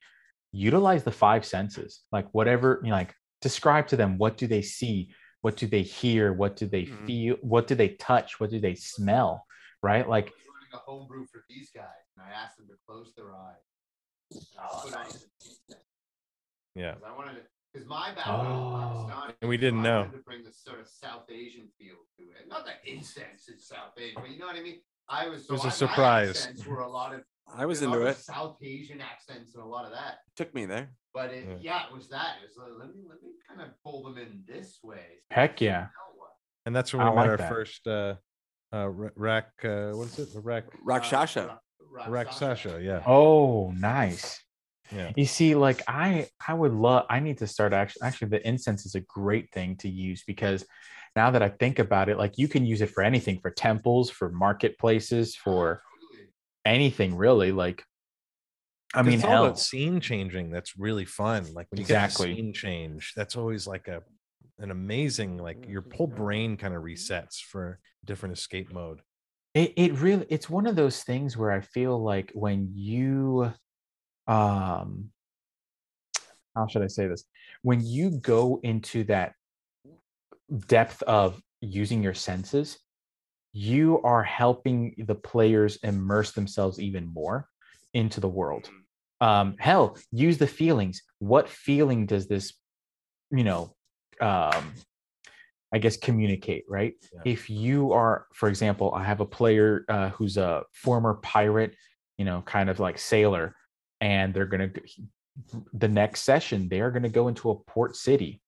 utilize the five senses. Like whatever, you know, like describe to them what do they see, what do they hear, what do they Mhm. feel, what do they touch, what do they smell, right? Like I was running a homebrew for these guys, and I asked them to close their eyes. And Oh, nice. some incense, Yeah. 'cause I wanted to, because my background Oh, is Pakistani, and we didn't so know. to bring this sort of South Asian feel to it. Not that incense is South Asian, but you know what I mean. I was. It was so a I- surprise. Were a lot of. I was into it. South Asian accents and a lot of that. Took me there. But it, Yeah. yeah. it was that. It was like, let me let me kind of pull them in this way. so Heck yeah. And that's when I we met like our that. first uh uh rack uh what is it? A rack Rakshasha. Ra- Rakshasha, yeah. oh, nice. Yeah. You see, like I I would love I need to start actually actually the incense is a great thing to use because now that I think about it, like you can use it for anything for temples, for marketplaces, oh, for anything really. Like I mean, it's all hell, about scene changing. That's really fun. Like when you Exactly. get the scene change, that's always like a an amazing like your mm-hmm. whole brain kind of resets for different escape mode. it, it really it's one of those things where I feel like when you um how should I say this? When you go into that depth of using your senses, you are helping the players immerse themselves even more into the world. Um, hell, use the feelings. What feeling does this, you know, um, I guess communicate, right? Yeah. If you are, for example, I have a player uh, who's a former pirate, you know, kind of like sailor, and they're gonna the next session they're gonna go into a port city,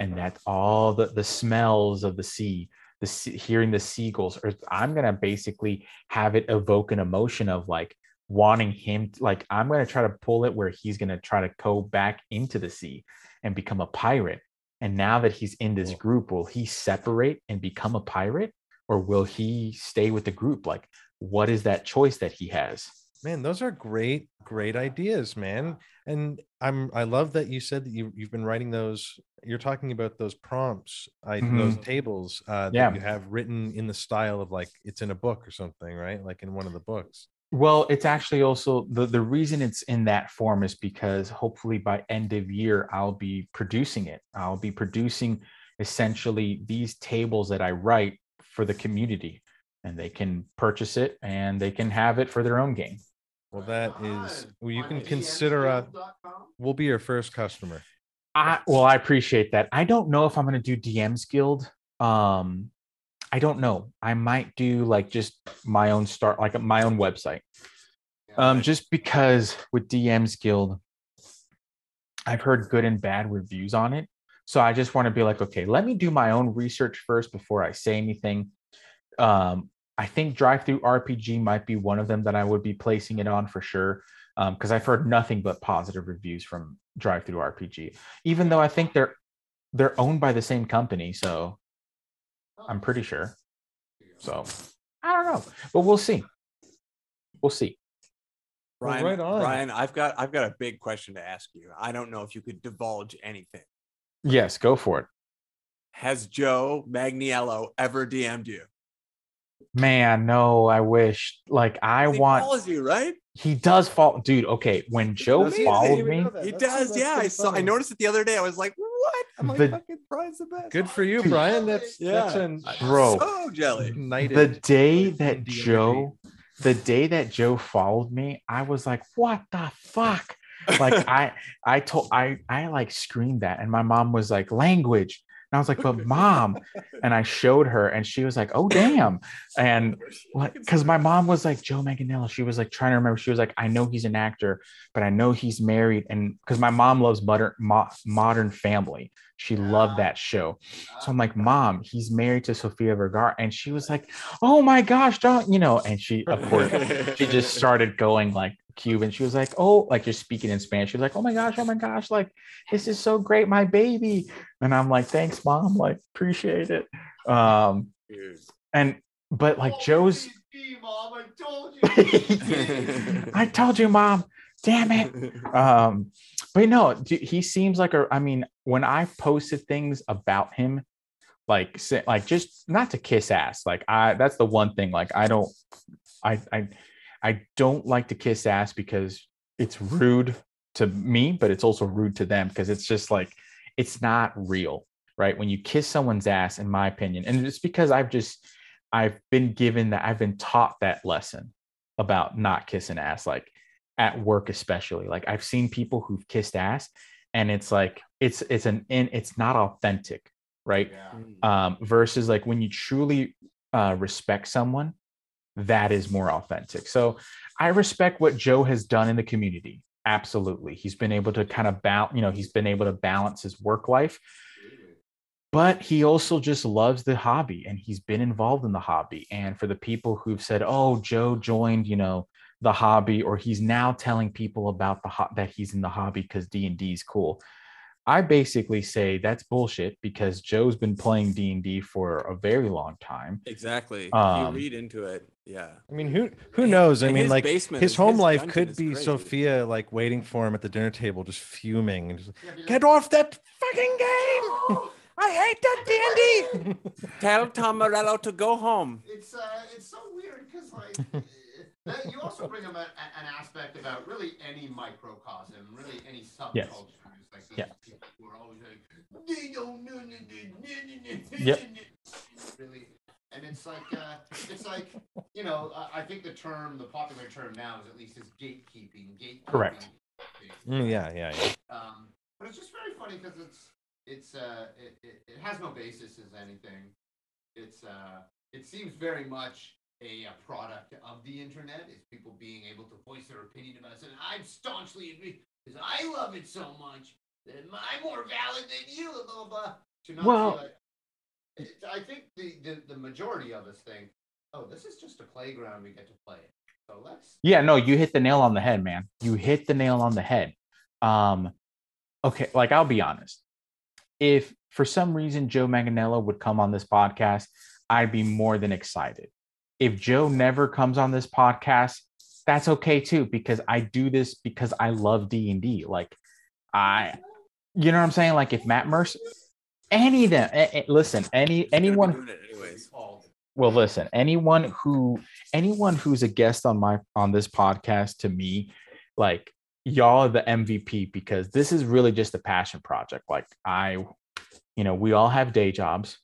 and that's all the the smells of the sea, the sea, hearing the seagulls. Or I'm gonna basically have it evoke an emotion of like wanting him, like I'm gonna try to pull it where he's gonna try to go back into the sea and become a pirate. And now that he's in this group, will he separate and become a pirate, or will he stay with the group? Like, what is that choice that he has? Man, those are great, great ideas, man. And I'm I love that you said that you you've been writing those. You're talking about those prompts, I those tables uh, that Yeah. you have written in the style of like it's in a book or something, right? Like in one of the books. Well, it's actually also the the reason it's in that form is because hopefully by end of year I'll be producing it. I'll be producing essentially these tables that I write for the community, and they can purchase it and they can have it for their own game. Well, that is well, you can consider uh DMsguild.com? we'll be your first customer. I well, I appreciate that. I don't know if I'm gonna do DMs Guild. Um, I don't know. I might do like just my own start, like my own website. Um, just because with DMs Guild, I've heard good and bad reviews on it. So I just want to be like, okay, let me do my own research first before I say anything. Um, I think DriveThruRPG might be one of them that I would be placing it on for sure. Um, because I've heard nothing but positive reviews from DriveThruRPG, even though I think they're they're owned by the same company. So I'm pretty sure. So I don't know, but we'll see. We'll see. Well, Ryan, right on. Ryan, I've got I've got a big question to ask you. I don't know if you could divulge anything. Yes, go for it. Has Joe Manganiello ever DM'd you? Man, no, I wish. Like I He want follows you, right? he does fall dude, okay. When Joe Does followed Even me. He That's- does. that's Yeah, I pretty saw. I noticed it the other day. I was like, "What?" I'm like, The- "Fucking Brian's the best." Good for you, Dude. Brian. That's that's Yeah. an Bro. so jelly. knighted. the day that Joe, the day that Joe followed me, I was like, what the fuck? Like I I told I I like screamed that and my mom was like, language. And I was like, but mom, and I showed her, and she was like, "Oh damn!" And like, because my mom was like Joe Manganiello, she was like trying to remember. She was like, "I know he's an actor, but I know he's married." And because my mom loves modern mo- Modern Family, she loved that show. So I'm like, "Mom, he's married to Sofia Vergara," and she was like, "Oh my gosh, don't you know?" And she, of course, she just started going like Cuban. She was like, "Oh," like you're speaking in Spanish. She was like, "Oh my gosh, oh my gosh, like this is so great, my baby." And I'm like, "Thanks, mom. Like appreciate it." Um, and but like Oh, Joe's, DD, Mom, I told you. I told you, mom. Damn it. Um, but no, d- he seems like a. I mean, when I posted things about him, like like just not to kiss ass. Like I, that's the one thing. Like I don't, I I I don't like to kiss ass because it's rude to me, but it's also rude to them because it's just like it's not real, right? When you kiss someone's ass, in my opinion, and it's because I've just I've been given that I've been taught that lesson about not kissing ass, like at work especially. Like I've seen people who've kissed ass, and it's like it's it's an in it's not authentic, right? Yeah. um, versus like when you truly uh, respect someone that is more authentic. So i respect what joe has done in the community. Absolutely. He's been able to kind of balance you know he's been able to balance his work life but he also just loves the hobby and he's been involved in the hobby. And for the people who've said oh joe joined you know the hobby or he's now telling people about the ho- that he's in the hobby because d&d is cool I basically say that's bullshit because Joe's been playing D and D for a very long time. Exactly. Um, you read into it. Yeah. I mean, who who And- knows? I and mean, his like basement his home his life could be crazy. Sofia like waiting for him at the dinner table, just fuming and just Yeah, because- get off that fucking game. I hate that D and D. Tell Tom Morello to go home. it's uh, it's so weird because like uh, that you also bring up a, a- an aspect about really any microcosm, really any subculture. Yes. Like Yeah. Are always like, they don't know. Yep. Really, and it's like uh, it's like you know I think the term, the popular term now is at least is gatekeeping. Gatekeeping. Correct. Mm, yeah, yeah, yeah. Um, but it's just very funny because it's it's uh it, it, it has no basis as anything. It's uh it seems very much a, a product of the internet. Is people being able to voice their opinion about it. And I staunchly agree because I love it so much I'm more valid than you. Blah blah. blah. Well- like- I think the, the the majority of us think, oh, this is just a playground we get to play. So let's Yeah, no, you hit the nail on the head, man. You hit the nail on the head. Um, okay, like I'll be honest. If for some reason Joe Manganiello would come on this podcast, I'd be more than excited. If Joe never comes on this podcast, that's okay too, because I do this because I love D and D. Like, I, you know what I'm saying? Like, if Matt Mercer, any of them, eh, eh, listen, any He's gonna be anyone doing it anyways. well listen anyone who anyone who's a guest on my on this podcast to me like y'all are the mvp because this is really just a passion project like i you know we all have day jobs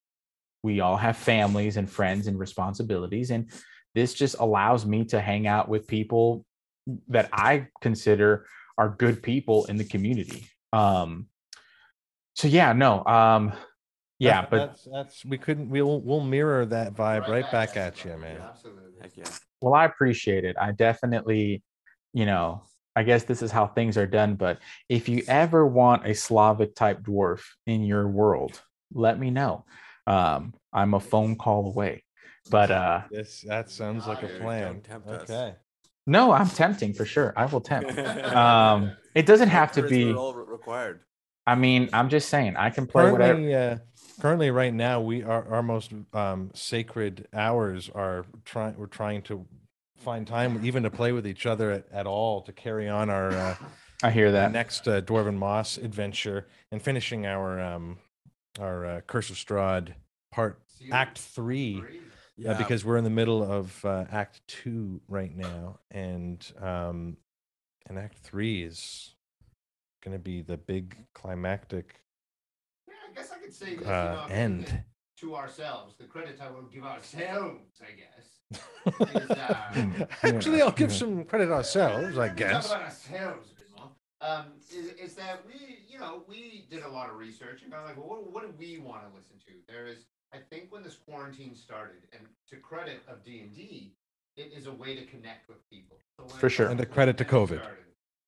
we all have families and friends and responsibilities and this just allows me to hang out with people that i consider are good people in the community um so yeah no um yeah That- but that's that's we couldn't we'll we'll mirror that vibe right back at you, man. Absolutely. Heck yeah. well i appreciate it i definitely you know i guess this is how things are done but if you ever want a slavic type dwarf in your world let me know um i'm a phone call away but uh This that sounds like a plan. don't us. Okay. no i'm tempting for sure i will tempt um it doesn't have to be roll re- required. I mean i'm just saying i can play whatever Currently, uh, currently, right now, we are our most um, sacred hours are trying. We're trying to find time, even to play with each other at, at all, to carry on our uh, i hear that next uh, Dwarven Moss adventure and finishing our um, our uh, Curse of Strahd part Series Act three. three. uh, because we're in the middle of uh, Act Two right now, and um, and Act Three is going to be the big climactic Yeah, I guess I could say this, you uh, know, end. to ourselves. The credit I will give ourselves, I guess. is, uh, Actually, I'll give some credit ourselves, I Let me talk guess. about ourselves a bit more. Um, is, is that we, you know, we did a lot of research and got like, well, what, what do we want to listen to? There is, I think, when this quarantine started, and to credit of D and D, it is a way to connect with people. So For sure. And to when credit to COVID. started,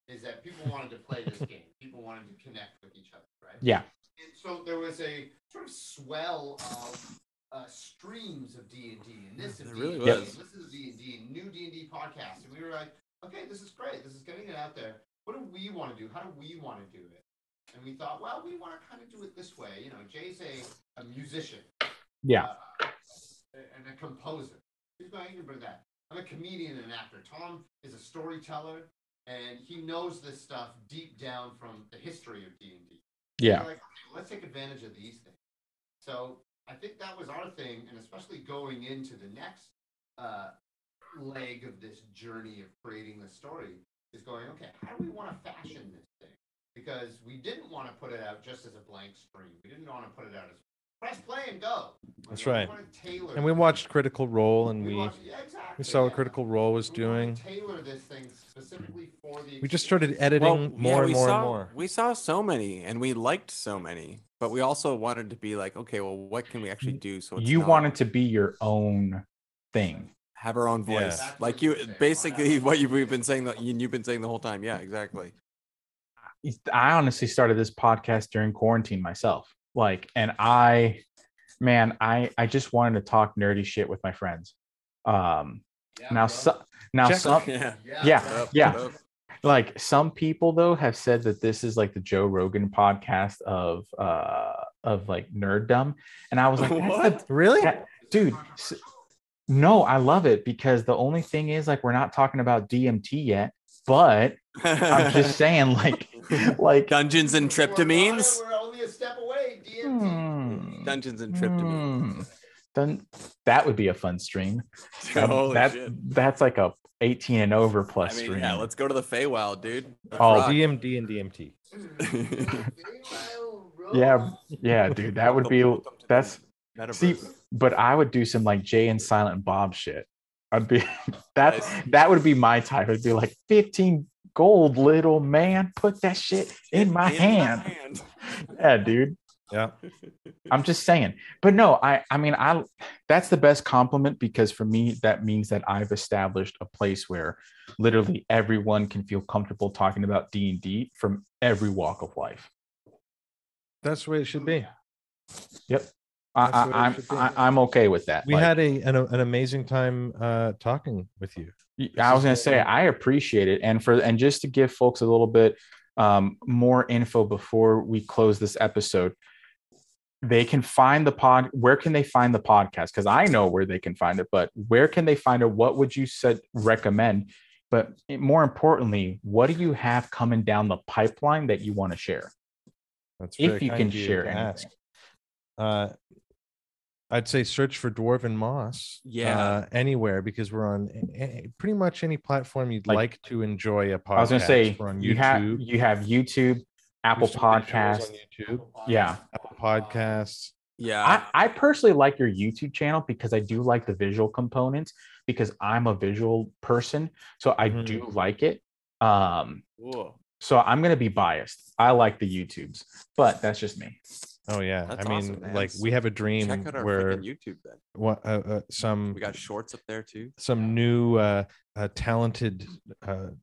Is that people wanted to play this game? People wanted to connect with each other, right? yeah And so there was a sort of swell of uh, streams of D and D, and this of There D really and D, was. this is D and D, new D and D podcast, and we were like, okay, this is great, this is getting it out there. What do we want to do? How do we want to do it? And we thought, well, we want to kind of do it this way. You know, Jay's a, a musician, yeah uh, and a composer. He's going to bring that. I'm a comedian and actor. Tom is a storyteller, and he knows this stuff deep down from the history of D and D. yeah like, okay, let's take advantage of these things. So I think that was our thing, and especially going into the next uh, leg of this journey of creating the story is going, okay, how do we want to fashion this thing? Because we didn't want to put it out just as a blank screen. We didn't want to put it out as press play and go. That's We right. wanted to tailor And we watched Critical Role, and we watched- yeah, exactly, we saw what. Critical Role was We doing. Tailor this thing specifically for the. We just started editing Well, more yeah, and we more saw, and more. We saw so many, and we liked so many, but we also wanted to be like, okay, well, what can we actually do? So it's you not- want it to be your own thing have our own voice, That's like you basically what you've we've been saying. That you've been saying the whole time. Yeah, exactly. I honestly started this podcast during quarantine myself. Like, and I, man, I I just wanted to talk nerdy shit with my friends. Um, Yeah, now bro. so, now Check- some yeah. yeah, bro. yeah. like some people though have said that this is like the Joe Rogan podcast of uh of like nerddom, and I was like, What? the- Really? that- dude. s- no, I love it because the only thing is like we're not talking about DMT yet, but I'm just saying like like Dungeons and We're about it, tryptamines. We're only a step away. Hmm. Dungeons and tryptamines. Hmm. Then that would be a fun stream. Um, Holy that, shit. That's like a 18 and over plus I mean, stream. yeah, let's go to the Feywild, dude. Let's Oh, rock. DMD and DMT. yeah, yeah, dude. That would be Welcome to the that's see, but I would do some like Jay and Silent Bob shit. I'd be that Nice. that would be my type. It'd be like 15 gold, little man. Put that shit in my hand. hand. Yeah, dude. Yeah. I'm just saying. But no, I I mean I that's the best compliment because for me that means that I've established a place where literally everyone can feel comfortable talking about D&D from every walk of life. That's the way it should be. Yep. I, That's what it I, I'm should be. I, I'm okay with that. We Like, had a an, an amazing time uh talking with you. I was gonna say I appreciate it, and for and just to give folks a little bit um, more info before we close this episode, they can find the pod. Where can they find the podcast? Because I know where they can find it, but where can they find it? What would you said recommend? But more importantly, what do you have coming down the pipeline that you want to share? That's If you can share to anything. Uh, I'd say search for Dwarven Moss. Yeah. uh, anywhere because we're on a- a- pretty much any platform you'd Like- like, to enjoy a podcast. I was gonna say on you have you have YouTube, Apple There's some videos Podcasts. on YouTube, Yeah, Apple Podcasts. Yeah. I, I personally like your YouTube channel because I do like the visual components because I'm a visual person. So I Mhm. do like it. Um, Whoa. so I'm gonna be biased. I like the YouTubes, but that's just me. Oh yeah, That's I mean, awesome, like we have a dream Check out our where YouTube then. what uh, uh, some We got shorts up there too. some new uh, uh talented uh ar-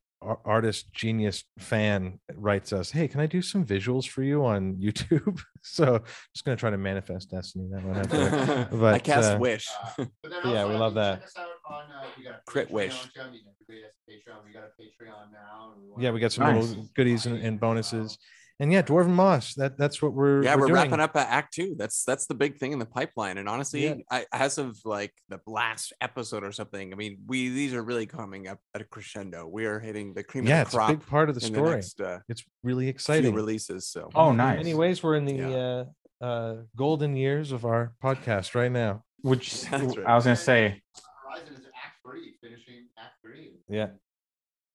artist genius fan writes us hey can i do some visuals for you on youtube so just gonna try to manifest destiny that one out there. I But, cast uh, wish. Uh, Yeah, we love that. check us out on, uh, we got a Crit Patreon, wish. too. I mean, everybody Patreon. We got a Patreon now. yeah we got some Nice. little goodies and, and bonuses and yeah dwarven moss that that's what we're yeah, we're, doing. wrapping up at Act Two. That's that's the big thing in the pipeline. And honestly, Yeah. I, as of like the last episode or something, I mean, we these are really coming up at a crescendo. We are hitting the cream yeah of it's the a crop big part of the story the next uh, it's really few exciting releases. So Oh, In nice. many ways we're in the Yeah. uh uh golden years of our podcast right now Which right. I was gonna say, Horizon is Act Three, finishing Act Three, yeah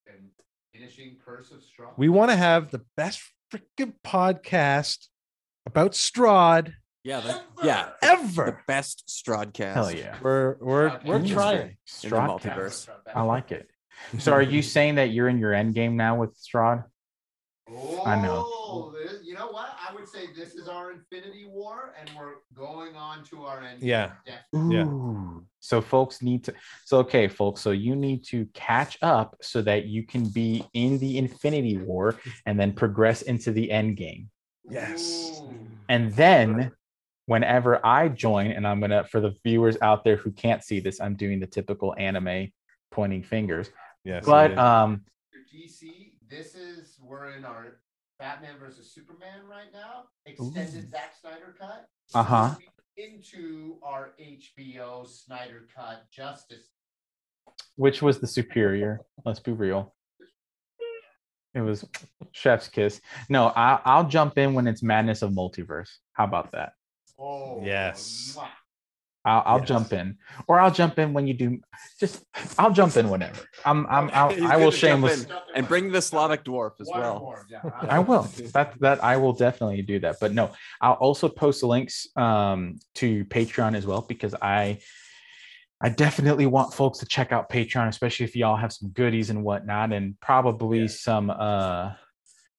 and finishing Curse of Strahd. we want to have the best freaking podcast about Strahd yeah, the, yeah, ever the ever. best Strodcast. hell yeah, We're we're we're Strahd. trying. in the multiverse. cast. I like it. So are you saying that you're in your end game now with Strahd? I know. Oh, this- you know what? I would say this is our Infinity War, and we're going on to our end. Yeah. Yeah. So folks need to so okay, folks. So you need to catch up so that you can be in the Infinity War and then progress into the end game. Yes. Ooh. And then whenever I join, and I'm gonna for the viewers out there who can't see this, I'm doing the typical anime pointing fingers. Yes. But um DC, this is we're in our Batman versus Superman right now. Extended Zack Snyder cut. Uh-huh. Into our HBO Snyder cut Justice. which was the superior? Let's be real. It was Chef's Kiss. No, I, I'll jump in when it's Madness of Multiverse. How about that? Oh Yes. mwah. I'll, I'll Yes. jump in, or I'll jump in when you do. Just I'll jump in whenever. I'm I'm I'll, I will shameless. and bring the Slavic dwarf as Water well. form, yeah. I will. That that I will definitely do that. But no, I'll also post links um, to Patreon as well because I I definitely want folks to check out Patreon, especially if y'all have some goodies and whatnot, and probably Yeah. some uh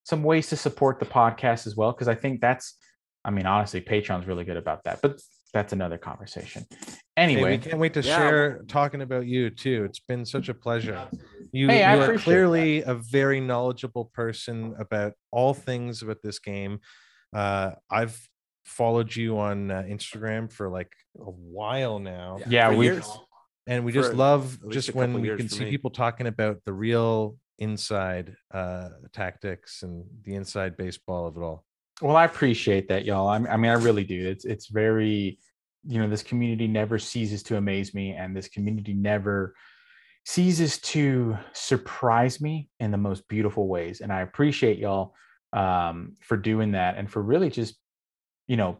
some ways to support the podcast as well. Because I think that's, I mean, honestly, Patreon's really good about that. But that's another conversation. Hey, Anyway, we can't wait to Yeah. share talking about you too. It's been such a pleasure. You, Hey, you are appreciate clearly a very knowledgeable person about all things about this game. Uh, I've followed you on uh, Instagram for like a while now, Yeah, for we- and we just at love just when we can see me. people talking about the real inside uh, tactics and the inside baseball of it all. Well, I appreciate that, y'all. I, I mean, I really do. It's it's very, you know, this community never ceases to amaze me, and this community never ceases to surprise me in the most beautiful ways. And I appreciate y'all um, for doing that and for really just, you know,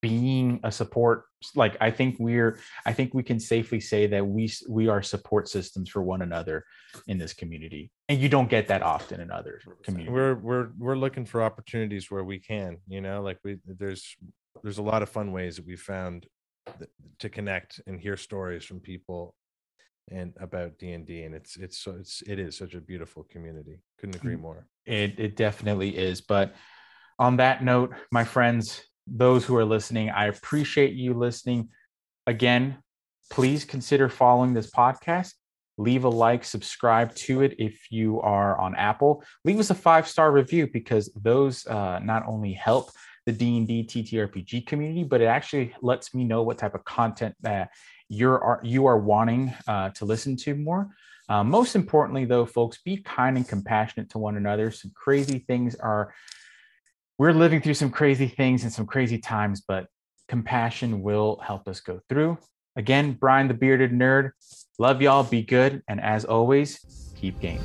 being a support. Like I think we're, I think we can safely say that we we are support systems for one another in this community, and you don't get that often in other communities. We're we're we're looking for opportunities where we can, you know, like we there's there's a lot of fun ways that we found th- to connect and hear stories from people and about D and D, and it's it's so it's it is such a beautiful community. Couldn't agree Mm. more. It it definitely is. But on that note, my friends, those who are listening, I appreciate you listening. Again, please consider following this podcast. Leave a like, subscribe to it if you are on Apple. Leave us a five star review because those uh, not only help the D and D TTRPG community, but it actually lets me know what type of content that you're are, you are wanting uh, to listen to more. Uh, most importantly, though, folks, be kind and compassionate to one another. Some crazy things are, we're living through some crazy things and some crazy times, but compassion will help us go through. Again, Brian the Bearded Nerd, love y'all, be good, and as always, keep game.